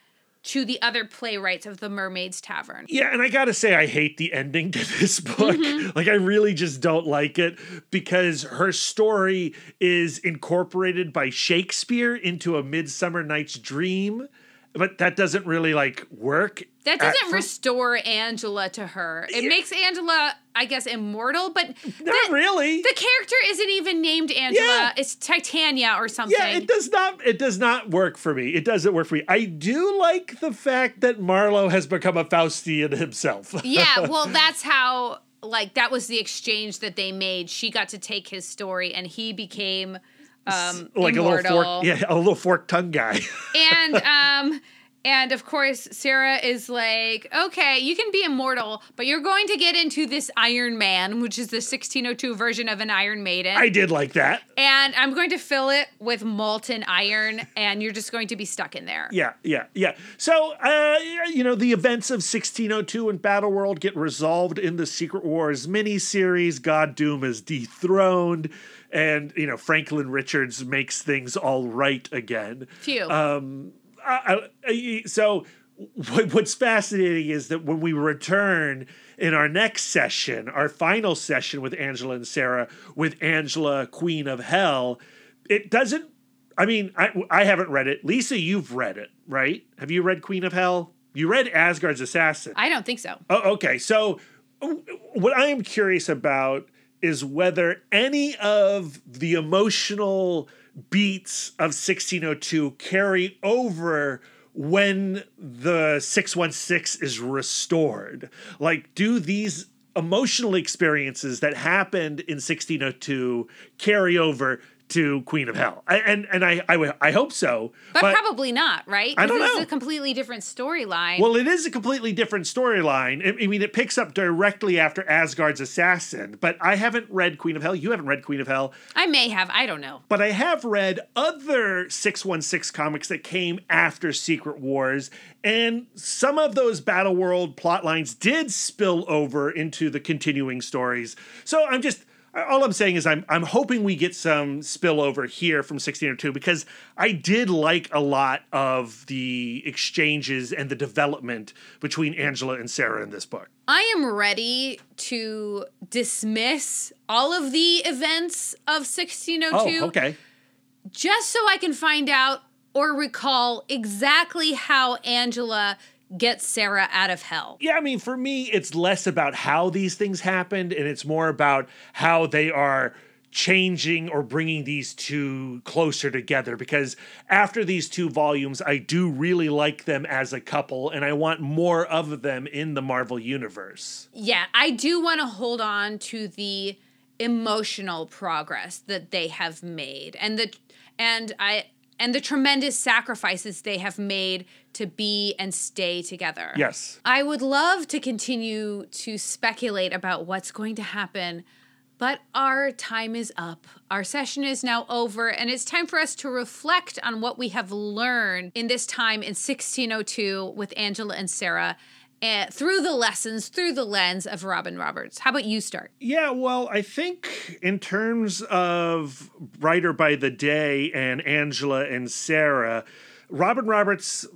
[SPEAKER 3] to the other playwrights of the mermaid's tavern.
[SPEAKER 4] Yeah, and I gotta say, I hate the ending to [laughs] this book. Mm-hmm. Like, I really just don't like it because her story is incorporated by Shakespeare into a Midsummer Night's Dream, but that doesn't really like work.
[SPEAKER 3] that doesn't restore angela to her it makes angela i guess immortal but
[SPEAKER 4] Not
[SPEAKER 3] the,
[SPEAKER 4] really.
[SPEAKER 3] the character isn't even named angela
[SPEAKER 4] Yeah.
[SPEAKER 3] it's titania or something
[SPEAKER 4] Yeah, it does not. It does not work for me. It doesn't work for me. I do like the fact that Marlowe has become a Faustian himself.
[SPEAKER 3] yeah [laughs] well that's how like that was the exchange that they made she got to take his story and he became um
[SPEAKER 4] like
[SPEAKER 3] immortal.
[SPEAKER 4] a little fork, yeah, a little fork tongue guy. [laughs]
[SPEAKER 3] and um and of course sarah is like okay you can be immortal but you're going to get into this iron man which is the 1602 version of an iron maiden
[SPEAKER 4] I did like that.
[SPEAKER 3] and i'm going to fill it with molten iron and you're just going to be stuck in there
[SPEAKER 4] Yeah, yeah, yeah. So, uh, you know, the events of 1602 and Battle World get resolved in the Secret Wars miniseries. God Doom is dethroned, and you know Franklin Richards makes things all right again.
[SPEAKER 3] phew
[SPEAKER 4] Um, I, I, so what, what's fascinating is that when we return in our next session, our final session with Angela and Sarah, with Angela, Queen of Hell, it doesn't. I mean, I, I haven't read it. Lisa, you've read it, right? Have you read Queen of Hell? You read Asgard's Assassin.
[SPEAKER 3] i don't think so
[SPEAKER 4] Oh, okay. So, what I am curious about is whether any of the emotional beats of 1602 carry over when the 616 is restored. Like, do these emotional experiences that happened in 1602 carry over to Queen of Hell? I, and and I, I I hope so.
[SPEAKER 3] but, probably not right
[SPEAKER 4] I don't know.
[SPEAKER 3] it's a completely different storyline
[SPEAKER 4] Well, it is a completely different storyline. I I mean, it picks up directly after Asgard's assassin, but I haven't read Queen of Hell. You haven't read Queen of Hell,
[SPEAKER 3] i may have i don't know
[SPEAKER 4] but I have read other 616 comics that came after Secret Wars, and some of those Battle World plot lines did spill over into the continuing stories. So I'm just all I'm saying is I'm I'm hoping we get some spillover here from 1602 because I did like a lot of the exchanges and the development between Angela and Sarah in this book.
[SPEAKER 3] I am ready to dismiss all of the events of 1602
[SPEAKER 4] Oh, okay.
[SPEAKER 3] just so I can find out or recall exactly how Angela gets Sarah out of hell.
[SPEAKER 4] Yeah, I mean, for me, it's less about how these things happened, and it's more about how they are changing or bringing these two closer together. Because after these two volumes, I do really like them as a couple, and I want more of them in the Marvel Universe.
[SPEAKER 3] Yeah, I do want to hold on to the emotional progress that they have made and the and I and the tremendous sacrifices they have made to be and stay together.
[SPEAKER 4] Yes.
[SPEAKER 3] I would love to continue to speculate about what's going to happen, but our time is up. Our session is now over, and it's time for us to reflect on what we have learned in this time in 1602 with Angela and Sarah uh, through the lessons, through the lens of Robin Roberts. How about you start?
[SPEAKER 4] Yeah, well, I think in terms of writer by the day and Angela and Sarah, Robin Roberts'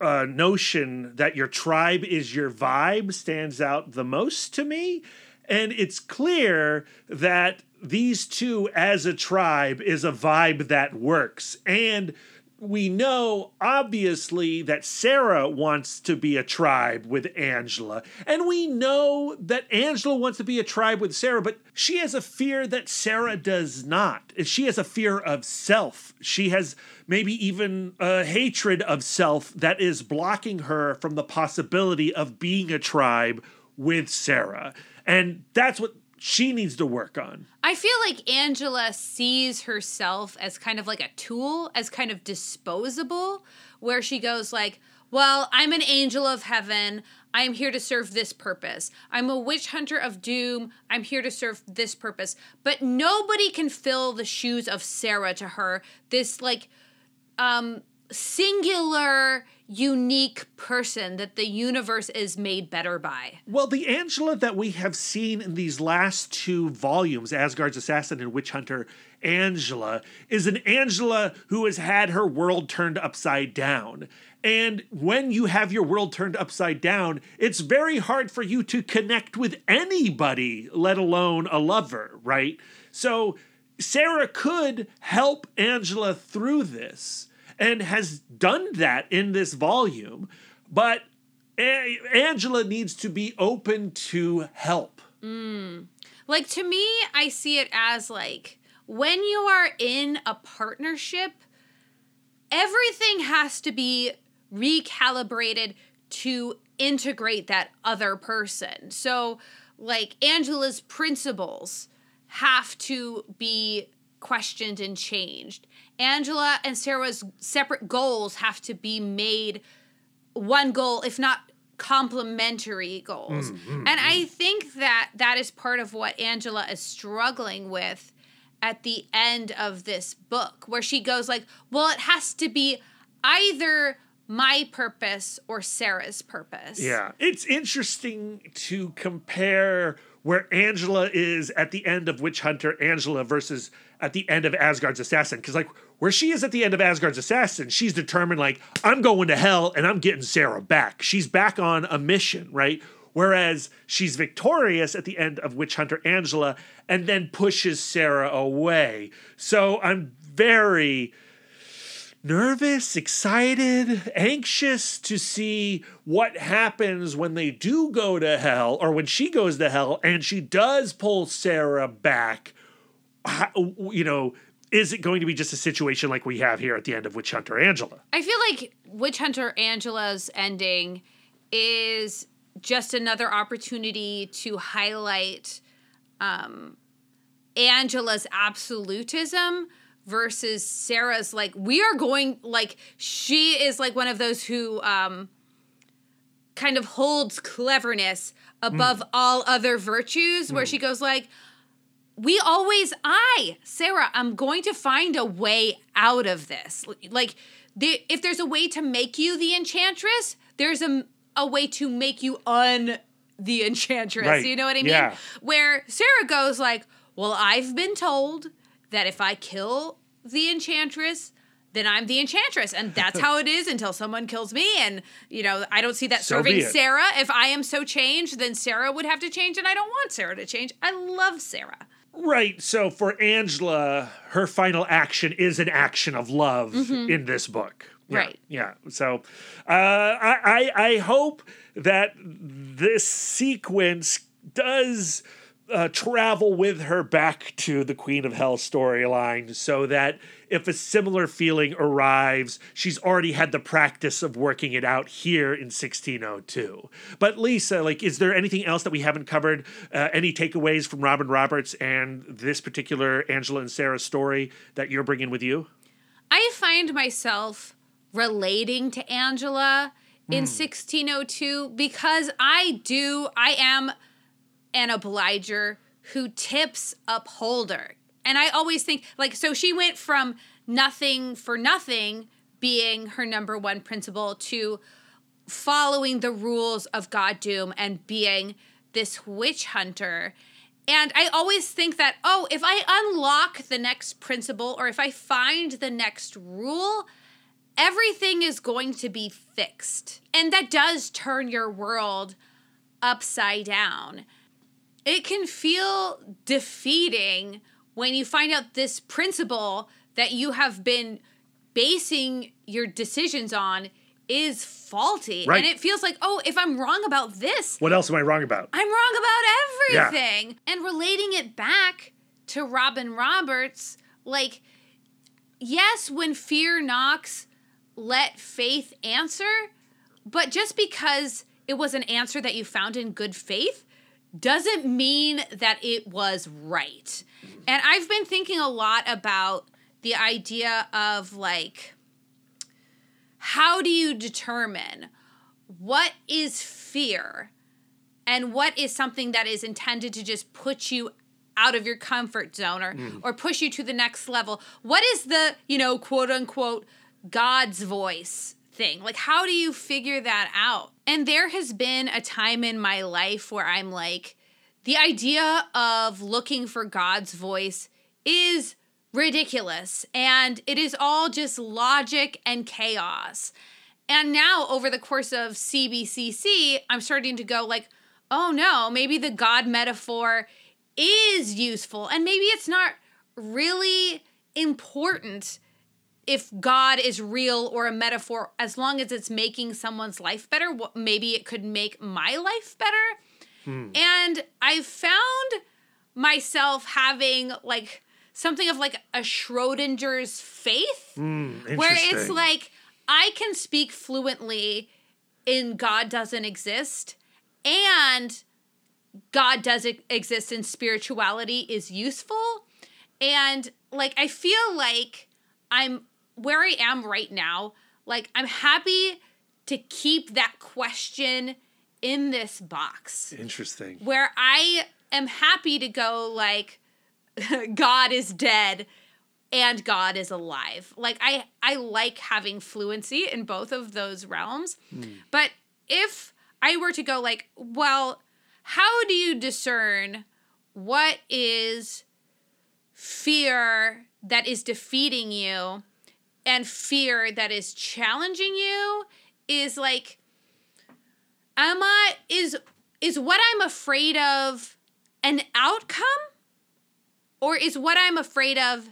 [SPEAKER 4] uh, notion that your tribe is your vibe stands out the most to me. And it's clear that these two as a tribe is a vibe that works. And we know obviously that Sarah wants to be a tribe with Angela, and we know that Angela wants to be a tribe with Sarah, but she has a fear that Sarah does not. She has a fear of self. She has maybe even a hatred of self that is blocking her from the possibility of being a tribe with Sarah. And that's what she needs to work on.
[SPEAKER 3] I feel like Angela sees herself as kind of like a tool, as kind of disposable, where she goes like, "Well, I'm an angel of heaven. I am here to serve this purpose. I'm a witch hunter of doom. I'm here to serve this purpose." But nobody can fill the shoes of Sarah to her. This like um singular unique person that the universe is made better by.
[SPEAKER 4] Well, the Angela that we have seen in these last two volumes, Asgard's Assassin and Witch Hunter Angela, is an Angela who has had her world turned upside down. And when you have your world turned upside down, it's very hard for you to connect with anybody, let alone a lover, right? So Sarah could help Angela through this and has done that in this volume. But A- Angela needs to be open to help. Mm.
[SPEAKER 3] Like to me, I see it as like when you are in a partnership, everything has to be recalibrated to integrate that other person. So, like Angela's principles have to be questioned and changed. Angela and Sarah's separate goals have to be made one goal, if not complementary goals. Mm, mm, and I mm. think that that is part of what Angela is struggling with at the end of this book, where she goes like, "Well, it has to be either my purpose or Sarah's purpose."
[SPEAKER 4] Yeah. It's interesting to compare where Angela is at the end of Witch Hunter Angela versus at the end of Asgard's Assassin. Because, like, where she is at the end of Asgard's Assassin, she's determined, like, I'm going to hell and I'm getting Sarah back. She's back on a mission, right? Whereas she's victorious at the end of Witch Hunter Angela and then pushes Sarah away. So I'm very nervous, excited, anxious to see what happens when they do go to hell or when she goes to hell and she does pull Sarah back. How, you know, is it going to be just a situation like we have here at the end of Witch Hunter Angela?
[SPEAKER 3] I feel like Witch Hunter Angela's ending is just another opportunity to highlight um, Angela's absolutism versus Sarah's like we are going like she is like one of those who um kind of holds cleverness above all other virtues where she goes like we always i sarah i'm going to find a way out of this. Like the, if there's a way to make you the enchantress there's a, a way to make you un the enchantress
[SPEAKER 4] Right.
[SPEAKER 3] you know what i mean?
[SPEAKER 4] Yeah.
[SPEAKER 3] where sarah goes like well i've been told that if i kill the enchantress then i'm the enchantress. And that's [laughs] how it is until someone kills me. And you know i don't see that
[SPEAKER 4] So
[SPEAKER 3] serving sarah. If i am so changed then sarah would have to change and i don't want sarah to change. I love sarah
[SPEAKER 4] Right. So for Angela, her final action is an action of love in this book. Yeah,
[SPEAKER 3] Right.
[SPEAKER 4] Yeah. So uh, I, I I hope that this sequence does uh, travel with her back to the Queen of Hell storyline so that if a similar feeling arrives, she's already had the practice of working it out here in 1602. But Lisa, like, is there anything else that we haven't covered? Uh, any takeaways from Robin Roberts and this particular Angela and Sarah story that you're bringing with you?
[SPEAKER 3] I find myself relating to Angela in 1602 because I do, I am an obliger who tips upholder. And I always think, like, so she went from nothing for nothing being her number one principle to following the rules of God Doom and being this witch hunter. And I always think that, oh, if I unlock the next principle or if I find the next rule, everything is going to be fixed. And that does turn your world upside down. It can feel defeating when you find out this principle that you have been basing your decisions on is faulty.
[SPEAKER 4] Right.
[SPEAKER 3] And it feels like, oh, if I'm wrong about this,
[SPEAKER 4] What else am I wrong about?
[SPEAKER 3] I'm wrong about
[SPEAKER 4] Yeah.
[SPEAKER 3] everything. And relating it back to Robin Roberts, like, yes, when fear knocks, let faith answer. But just because it was an answer that you found in good faith doesn't mean that it was right. And I've been thinking a lot about the idea of like, how do you determine what is fear and what is something that is intended to just put you out of your comfort zone or, mm. or push you to the next level? What is the, you know, quote unquote, God's voice thing? Like, how do you figure that out? And there has been a time in my life where I'm like, the idea of looking for God's voice is ridiculous and it is all just logic and chaos. And now over the course of CBCC, I'm starting to go like, oh no, maybe the God metaphor is useful and maybe it's not really important if God is real or a metaphor as long as it's making someone's life better. Maybe it could make my life better. And I've found myself having like something of like a Schrodinger's faith hmm, where it's like I can speak fluently in God doesn't exist and God does exist and spirituality is useful. And like I feel like I'm where I am right now, like I'm happy to keep that question in this box
[SPEAKER 4] Interesting.
[SPEAKER 3] where I am happy to go like [laughs] God is dead and God is alive. Like I I like having fluency in both of those realms. Hmm. But if I were to go like, well, how do you discern what is fear that is defeating you and fear that is challenging you is like am I is is what I'm afraid of an outcome or is what I'm afraid of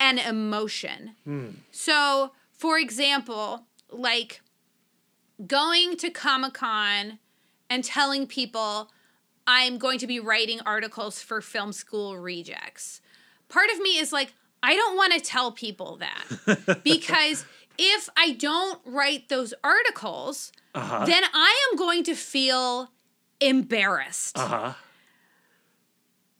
[SPEAKER 3] an emotion? Hmm. So, for example, like going to Comic-Con and telling people I'm going to be writing articles for film school rejects. Part of me is like I don't want to tell people that [laughs] because if I don't write those articles,
[SPEAKER 4] Uh-huh.
[SPEAKER 3] then I am going to feel embarrassed,
[SPEAKER 4] Uh-huh.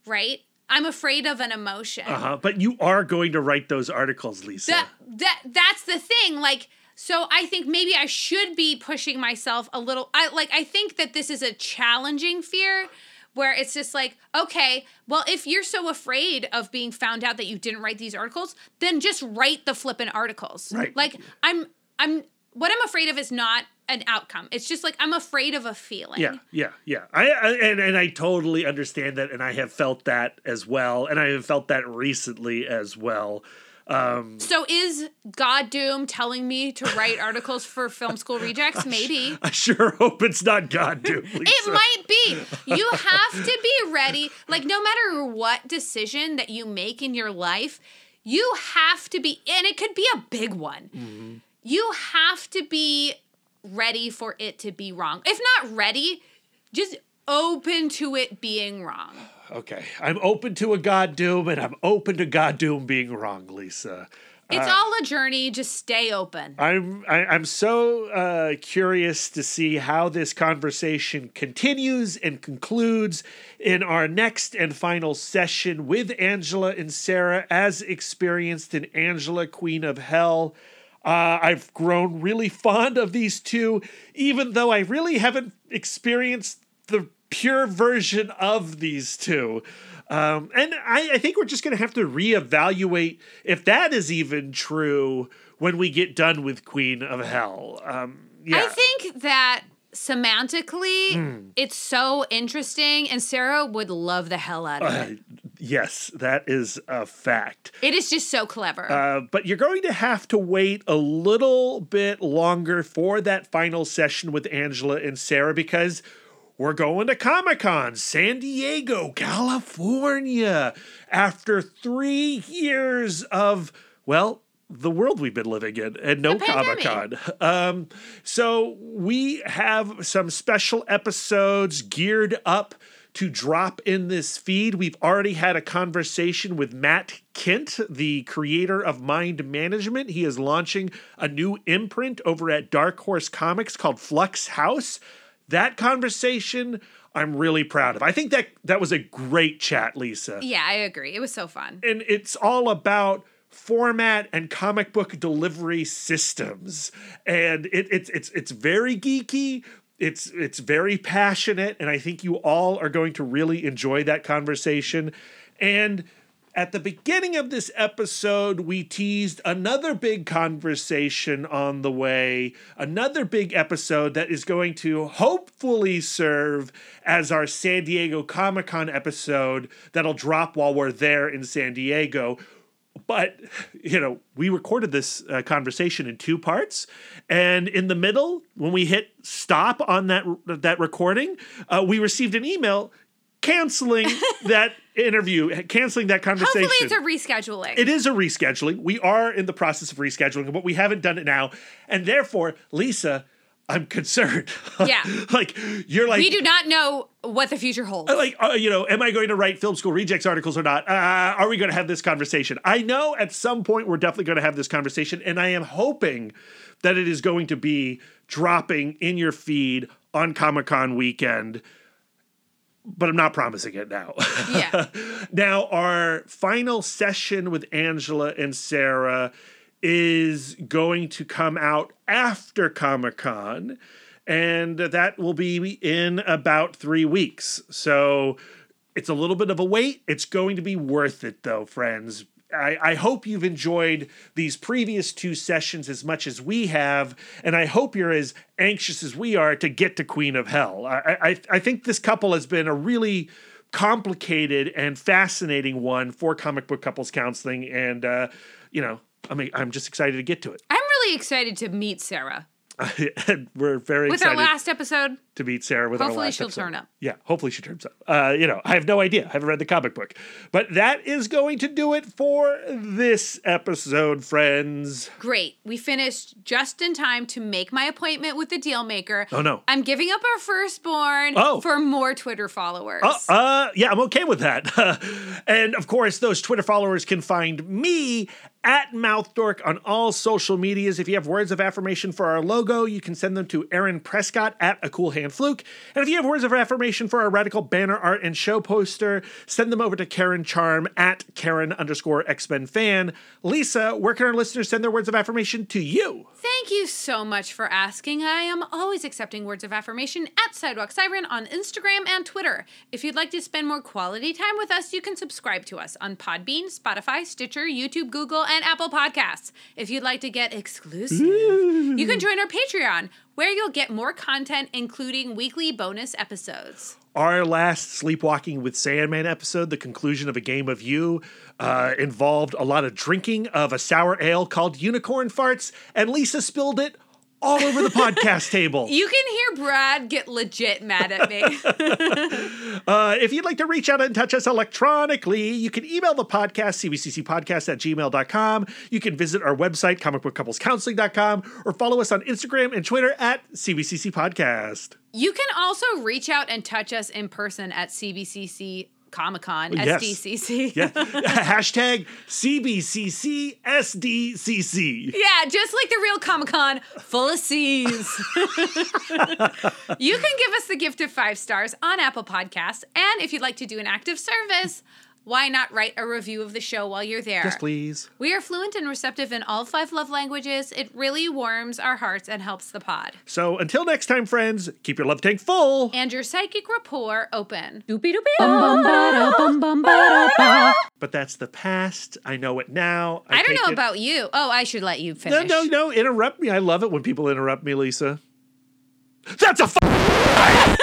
[SPEAKER 3] right? I'm afraid of an emotion.
[SPEAKER 4] Uh-huh. But you are going to write those articles, Lisa.
[SPEAKER 3] That that that's the thing. Like, so I think maybe I should be pushing myself a little. I like. I think that this is a challenging fear. Where it's just like, okay, well, if you're so afraid of being found out that you didn't write these articles, then just write the flippin' articles.
[SPEAKER 4] Right.
[SPEAKER 3] Like, I'm, I'm, what I'm afraid of is not an outcome. It's just like I'm afraid of a feeling.
[SPEAKER 4] Yeah, yeah, yeah. I, I and and I totally understand that, and I have felt that as well, and I have felt that recently as well. Um,
[SPEAKER 3] So is God Doom telling me to write [laughs] articles for film school rejects? Maybe.
[SPEAKER 4] I sure hope it's not God [laughs] doom.
[SPEAKER 3] It might be. You [laughs] have to be ready. Like, no matter what decision that you make in your life, you have to be, and it could be a big one. You have to be ready for it to be wrong. If not ready, just open to it being wrong.
[SPEAKER 4] Okay, I'm open to a God doom, and I'm open to God doom being wrong, Lisa.
[SPEAKER 3] It's all a journey. Just stay open.
[SPEAKER 4] I'm I, I'm so uh, curious to see how this conversation continues and concludes in our next and final session with Angela and Sarah, as experienced in Angela, Queen of Hel. Uh, I've grown really fond of these two, even though I really haven't experienced the pure version of these two. Um, and I, I think we're just going to have to reevaluate if that is even true when we get done with Queen of Hel. Um, yeah.
[SPEAKER 3] I think that semantically,
[SPEAKER 4] Hmm.
[SPEAKER 3] it's so interesting, and Sarah would love the hell out of it.
[SPEAKER 4] Yes, that is a fact.
[SPEAKER 3] It is just so clever.
[SPEAKER 4] Uh, but you're going to have to wait a little bit longer for that final session with Angela and Sarah because we're going to Comic Con, San Diego, California, after three years of, well, the world we've been living in and no Comic. Con. Um, so we have some special episodes geared up to drop in this feed. We've already had a conversation with Matt Kindt, the creator of Mind Management. He is launching a new imprint over at Dark Horse Comics called Flux House. That conversation I'm really proud of. I think that that was a great chat, Lisa
[SPEAKER 3] yeah, I agree. It was so fun.
[SPEAKER 4] and it's all about format and comic book delivery systems and it, it's it's it's very geeky it's it's very passionate and i think you all are going to really enjoy that conversation and at the beginning of this episode, we teased another big conversation on the way, another big episode that is going to hopefully serve as our San Diego Comic Con episode that'll drop while we're there in San Diego. But, you know, we recorded this uh, conversation in two parts. And in the middle, when we hit stop on that, that recording, uh, we received an email canceling [laughs] that interview, canceling that conversation.
[SPEAKER 3] Hopefully, it's a rescheduling.
[SPEAKER 4] It is a rescheduling. We are in the process of rescheduling, but we haven't done it now. And therefore, Lisa, I'm concerned. [laughs]
[SPEAKER 3] Yeah.
[SPEAKER 4] like, you're like,
[SPEAKER 3] we do not know what the future holds.
[SPEAKER 4] like, uh, you know, am I going to write film school rejects articles or not? Uh, are we going to have this conversation? I know at some point we're definitely going to have this conversation, and I am hoping that it is going to be dropping in your feed on Comic Con weekend. But I'm not promising it now.
[SPEAKER 3] Yeah. [laughs]
[SPEAKER 4] now, our final session with Angela and Sarah is going to come out after Comic Con, and that will be in about three weeks. So it's a little bit of a wait. It's going to be worth it, though, friends. I, I hope you've enjoyed these previous two sessions as much as we have, and I hope you're as anxious as we are to get to Queen of Hel. I, I, I think this couple has been a really complicated and fascinating one for comic book couples counseling, and uh, you know, I mean, I'm just excited to get to it.
[SPEAKER 3] I'm really excited to meet Sarah.
[SPEAKER 4] and [laughs] we're very excited.
[SPEAKER 3] With
[SPEAKER 4] excited
[SPEAKER 3] our last episode,
[SPEAKER 4] to meet Sarah with our
[SPEAKER 3] hopefully
[SPEAKER 4] last
[SPEAKER 3] she'll
[SPEAKER 4] episode.
[SPEAKER 3] turn up.
[SPEAKER 4] Yeah, hopefully she turns up. Uh, you know, I have no idea. I haven't read the comic book. But that is going to do it for this episode, friends.
[SPEAKER 3] Great. We finished just in time to make my appointment with the deal maker.
[SPEAKER 4] Oh, no.
[SPEAKER 3] I'm giving up our firstborn
[SPEAKER 4] Oh.
[SPEAKER 3] for more Twitter followers.
[SPEAKER 4] Uh, uh, yeah, I'm okay with that. [laughs] and of course, those Twitter followers can find me at MouthDork on all social medias. If you have words of affirmation for our logo, you can send them to Aaron Prescott at A Cool Hand And fluke. And if you have words of affirmation for our radical banner art and show poster, send them over to Karen Charm at Karen underscore X Men fan. Lisa, where can our listeners send their words of affirmation to you?
[SPEAKER 3] Thank you so much for asking. I am always accepting words of affirmation at Sidewalk Siren on Instagram and Twitter. If you'd like to spend more quality time with us, you can subscribe to us on Podbean, Spotify, Stitcher, YouTube, Google, and Apple Podcasts. If you'd like to get exclusive, you can join our Patreon, where you'll get more content, including weekly bonus episodes.
[SPEAKER 4] Our last Sleepwalking with Sandman episode, the conclusion of a game of you, uh, involved a lot of drinking of a sour ale called Unicorn Farts, and Lisa spilled it all over the podcast [laughs] table.
[SPEAKER 3] You can hear Brad get legit mad at me. [laughs]
[SPEAKER 4] Uh, if you'd like to reach out and touch us electronically, you can email the podcast, cbccpodcast at gmail.com. You can visit our website, comicbookcouplescounseling.com, or follow us on Instagram and Twitter at CBCC Podcast.
[SPEAKER 3] You can also reach out and touch us in person at CBCC Comic Con,
[SPEAKER 4] Yes.
[SPEAKER 3] SDCC.
[SPEAKER 4] Yeah. [laughs] Hashtag CBCC SDCC.
[SPEAKER 3] Yeah, just like the real Comic Con, full of C's. [laughs] you can give us the gift of five stars on Apple Podcasts. And if you'd like to do an active service, why not write a review of the show while you're there?
[SPEAKER 4] Yes, please.
[SPEAKER 3] We are fluent and receptive in all five love languages. It really warms our hearts and helps the pod.
[SPEAKER 4] So until next time, friends, keep your love tank full.
[SPEAKER 3] And your psychic rapport open.
[SPEAKER 2] Doopy doopy.
[SPEAKER 1] Bum bum ah. ba bum bum ba ba.
[SPEAKER 4] But that's the past. I know it now.
[SPEAKER 3] I, don't know
[SPEAKER 4] it-
[SPEAKER 3] about you. Oh, I should let you finish.
[SPEAKER 4] No, no, no. Interrupt me. I love it when people interrupt me, Lisa. That's a. F-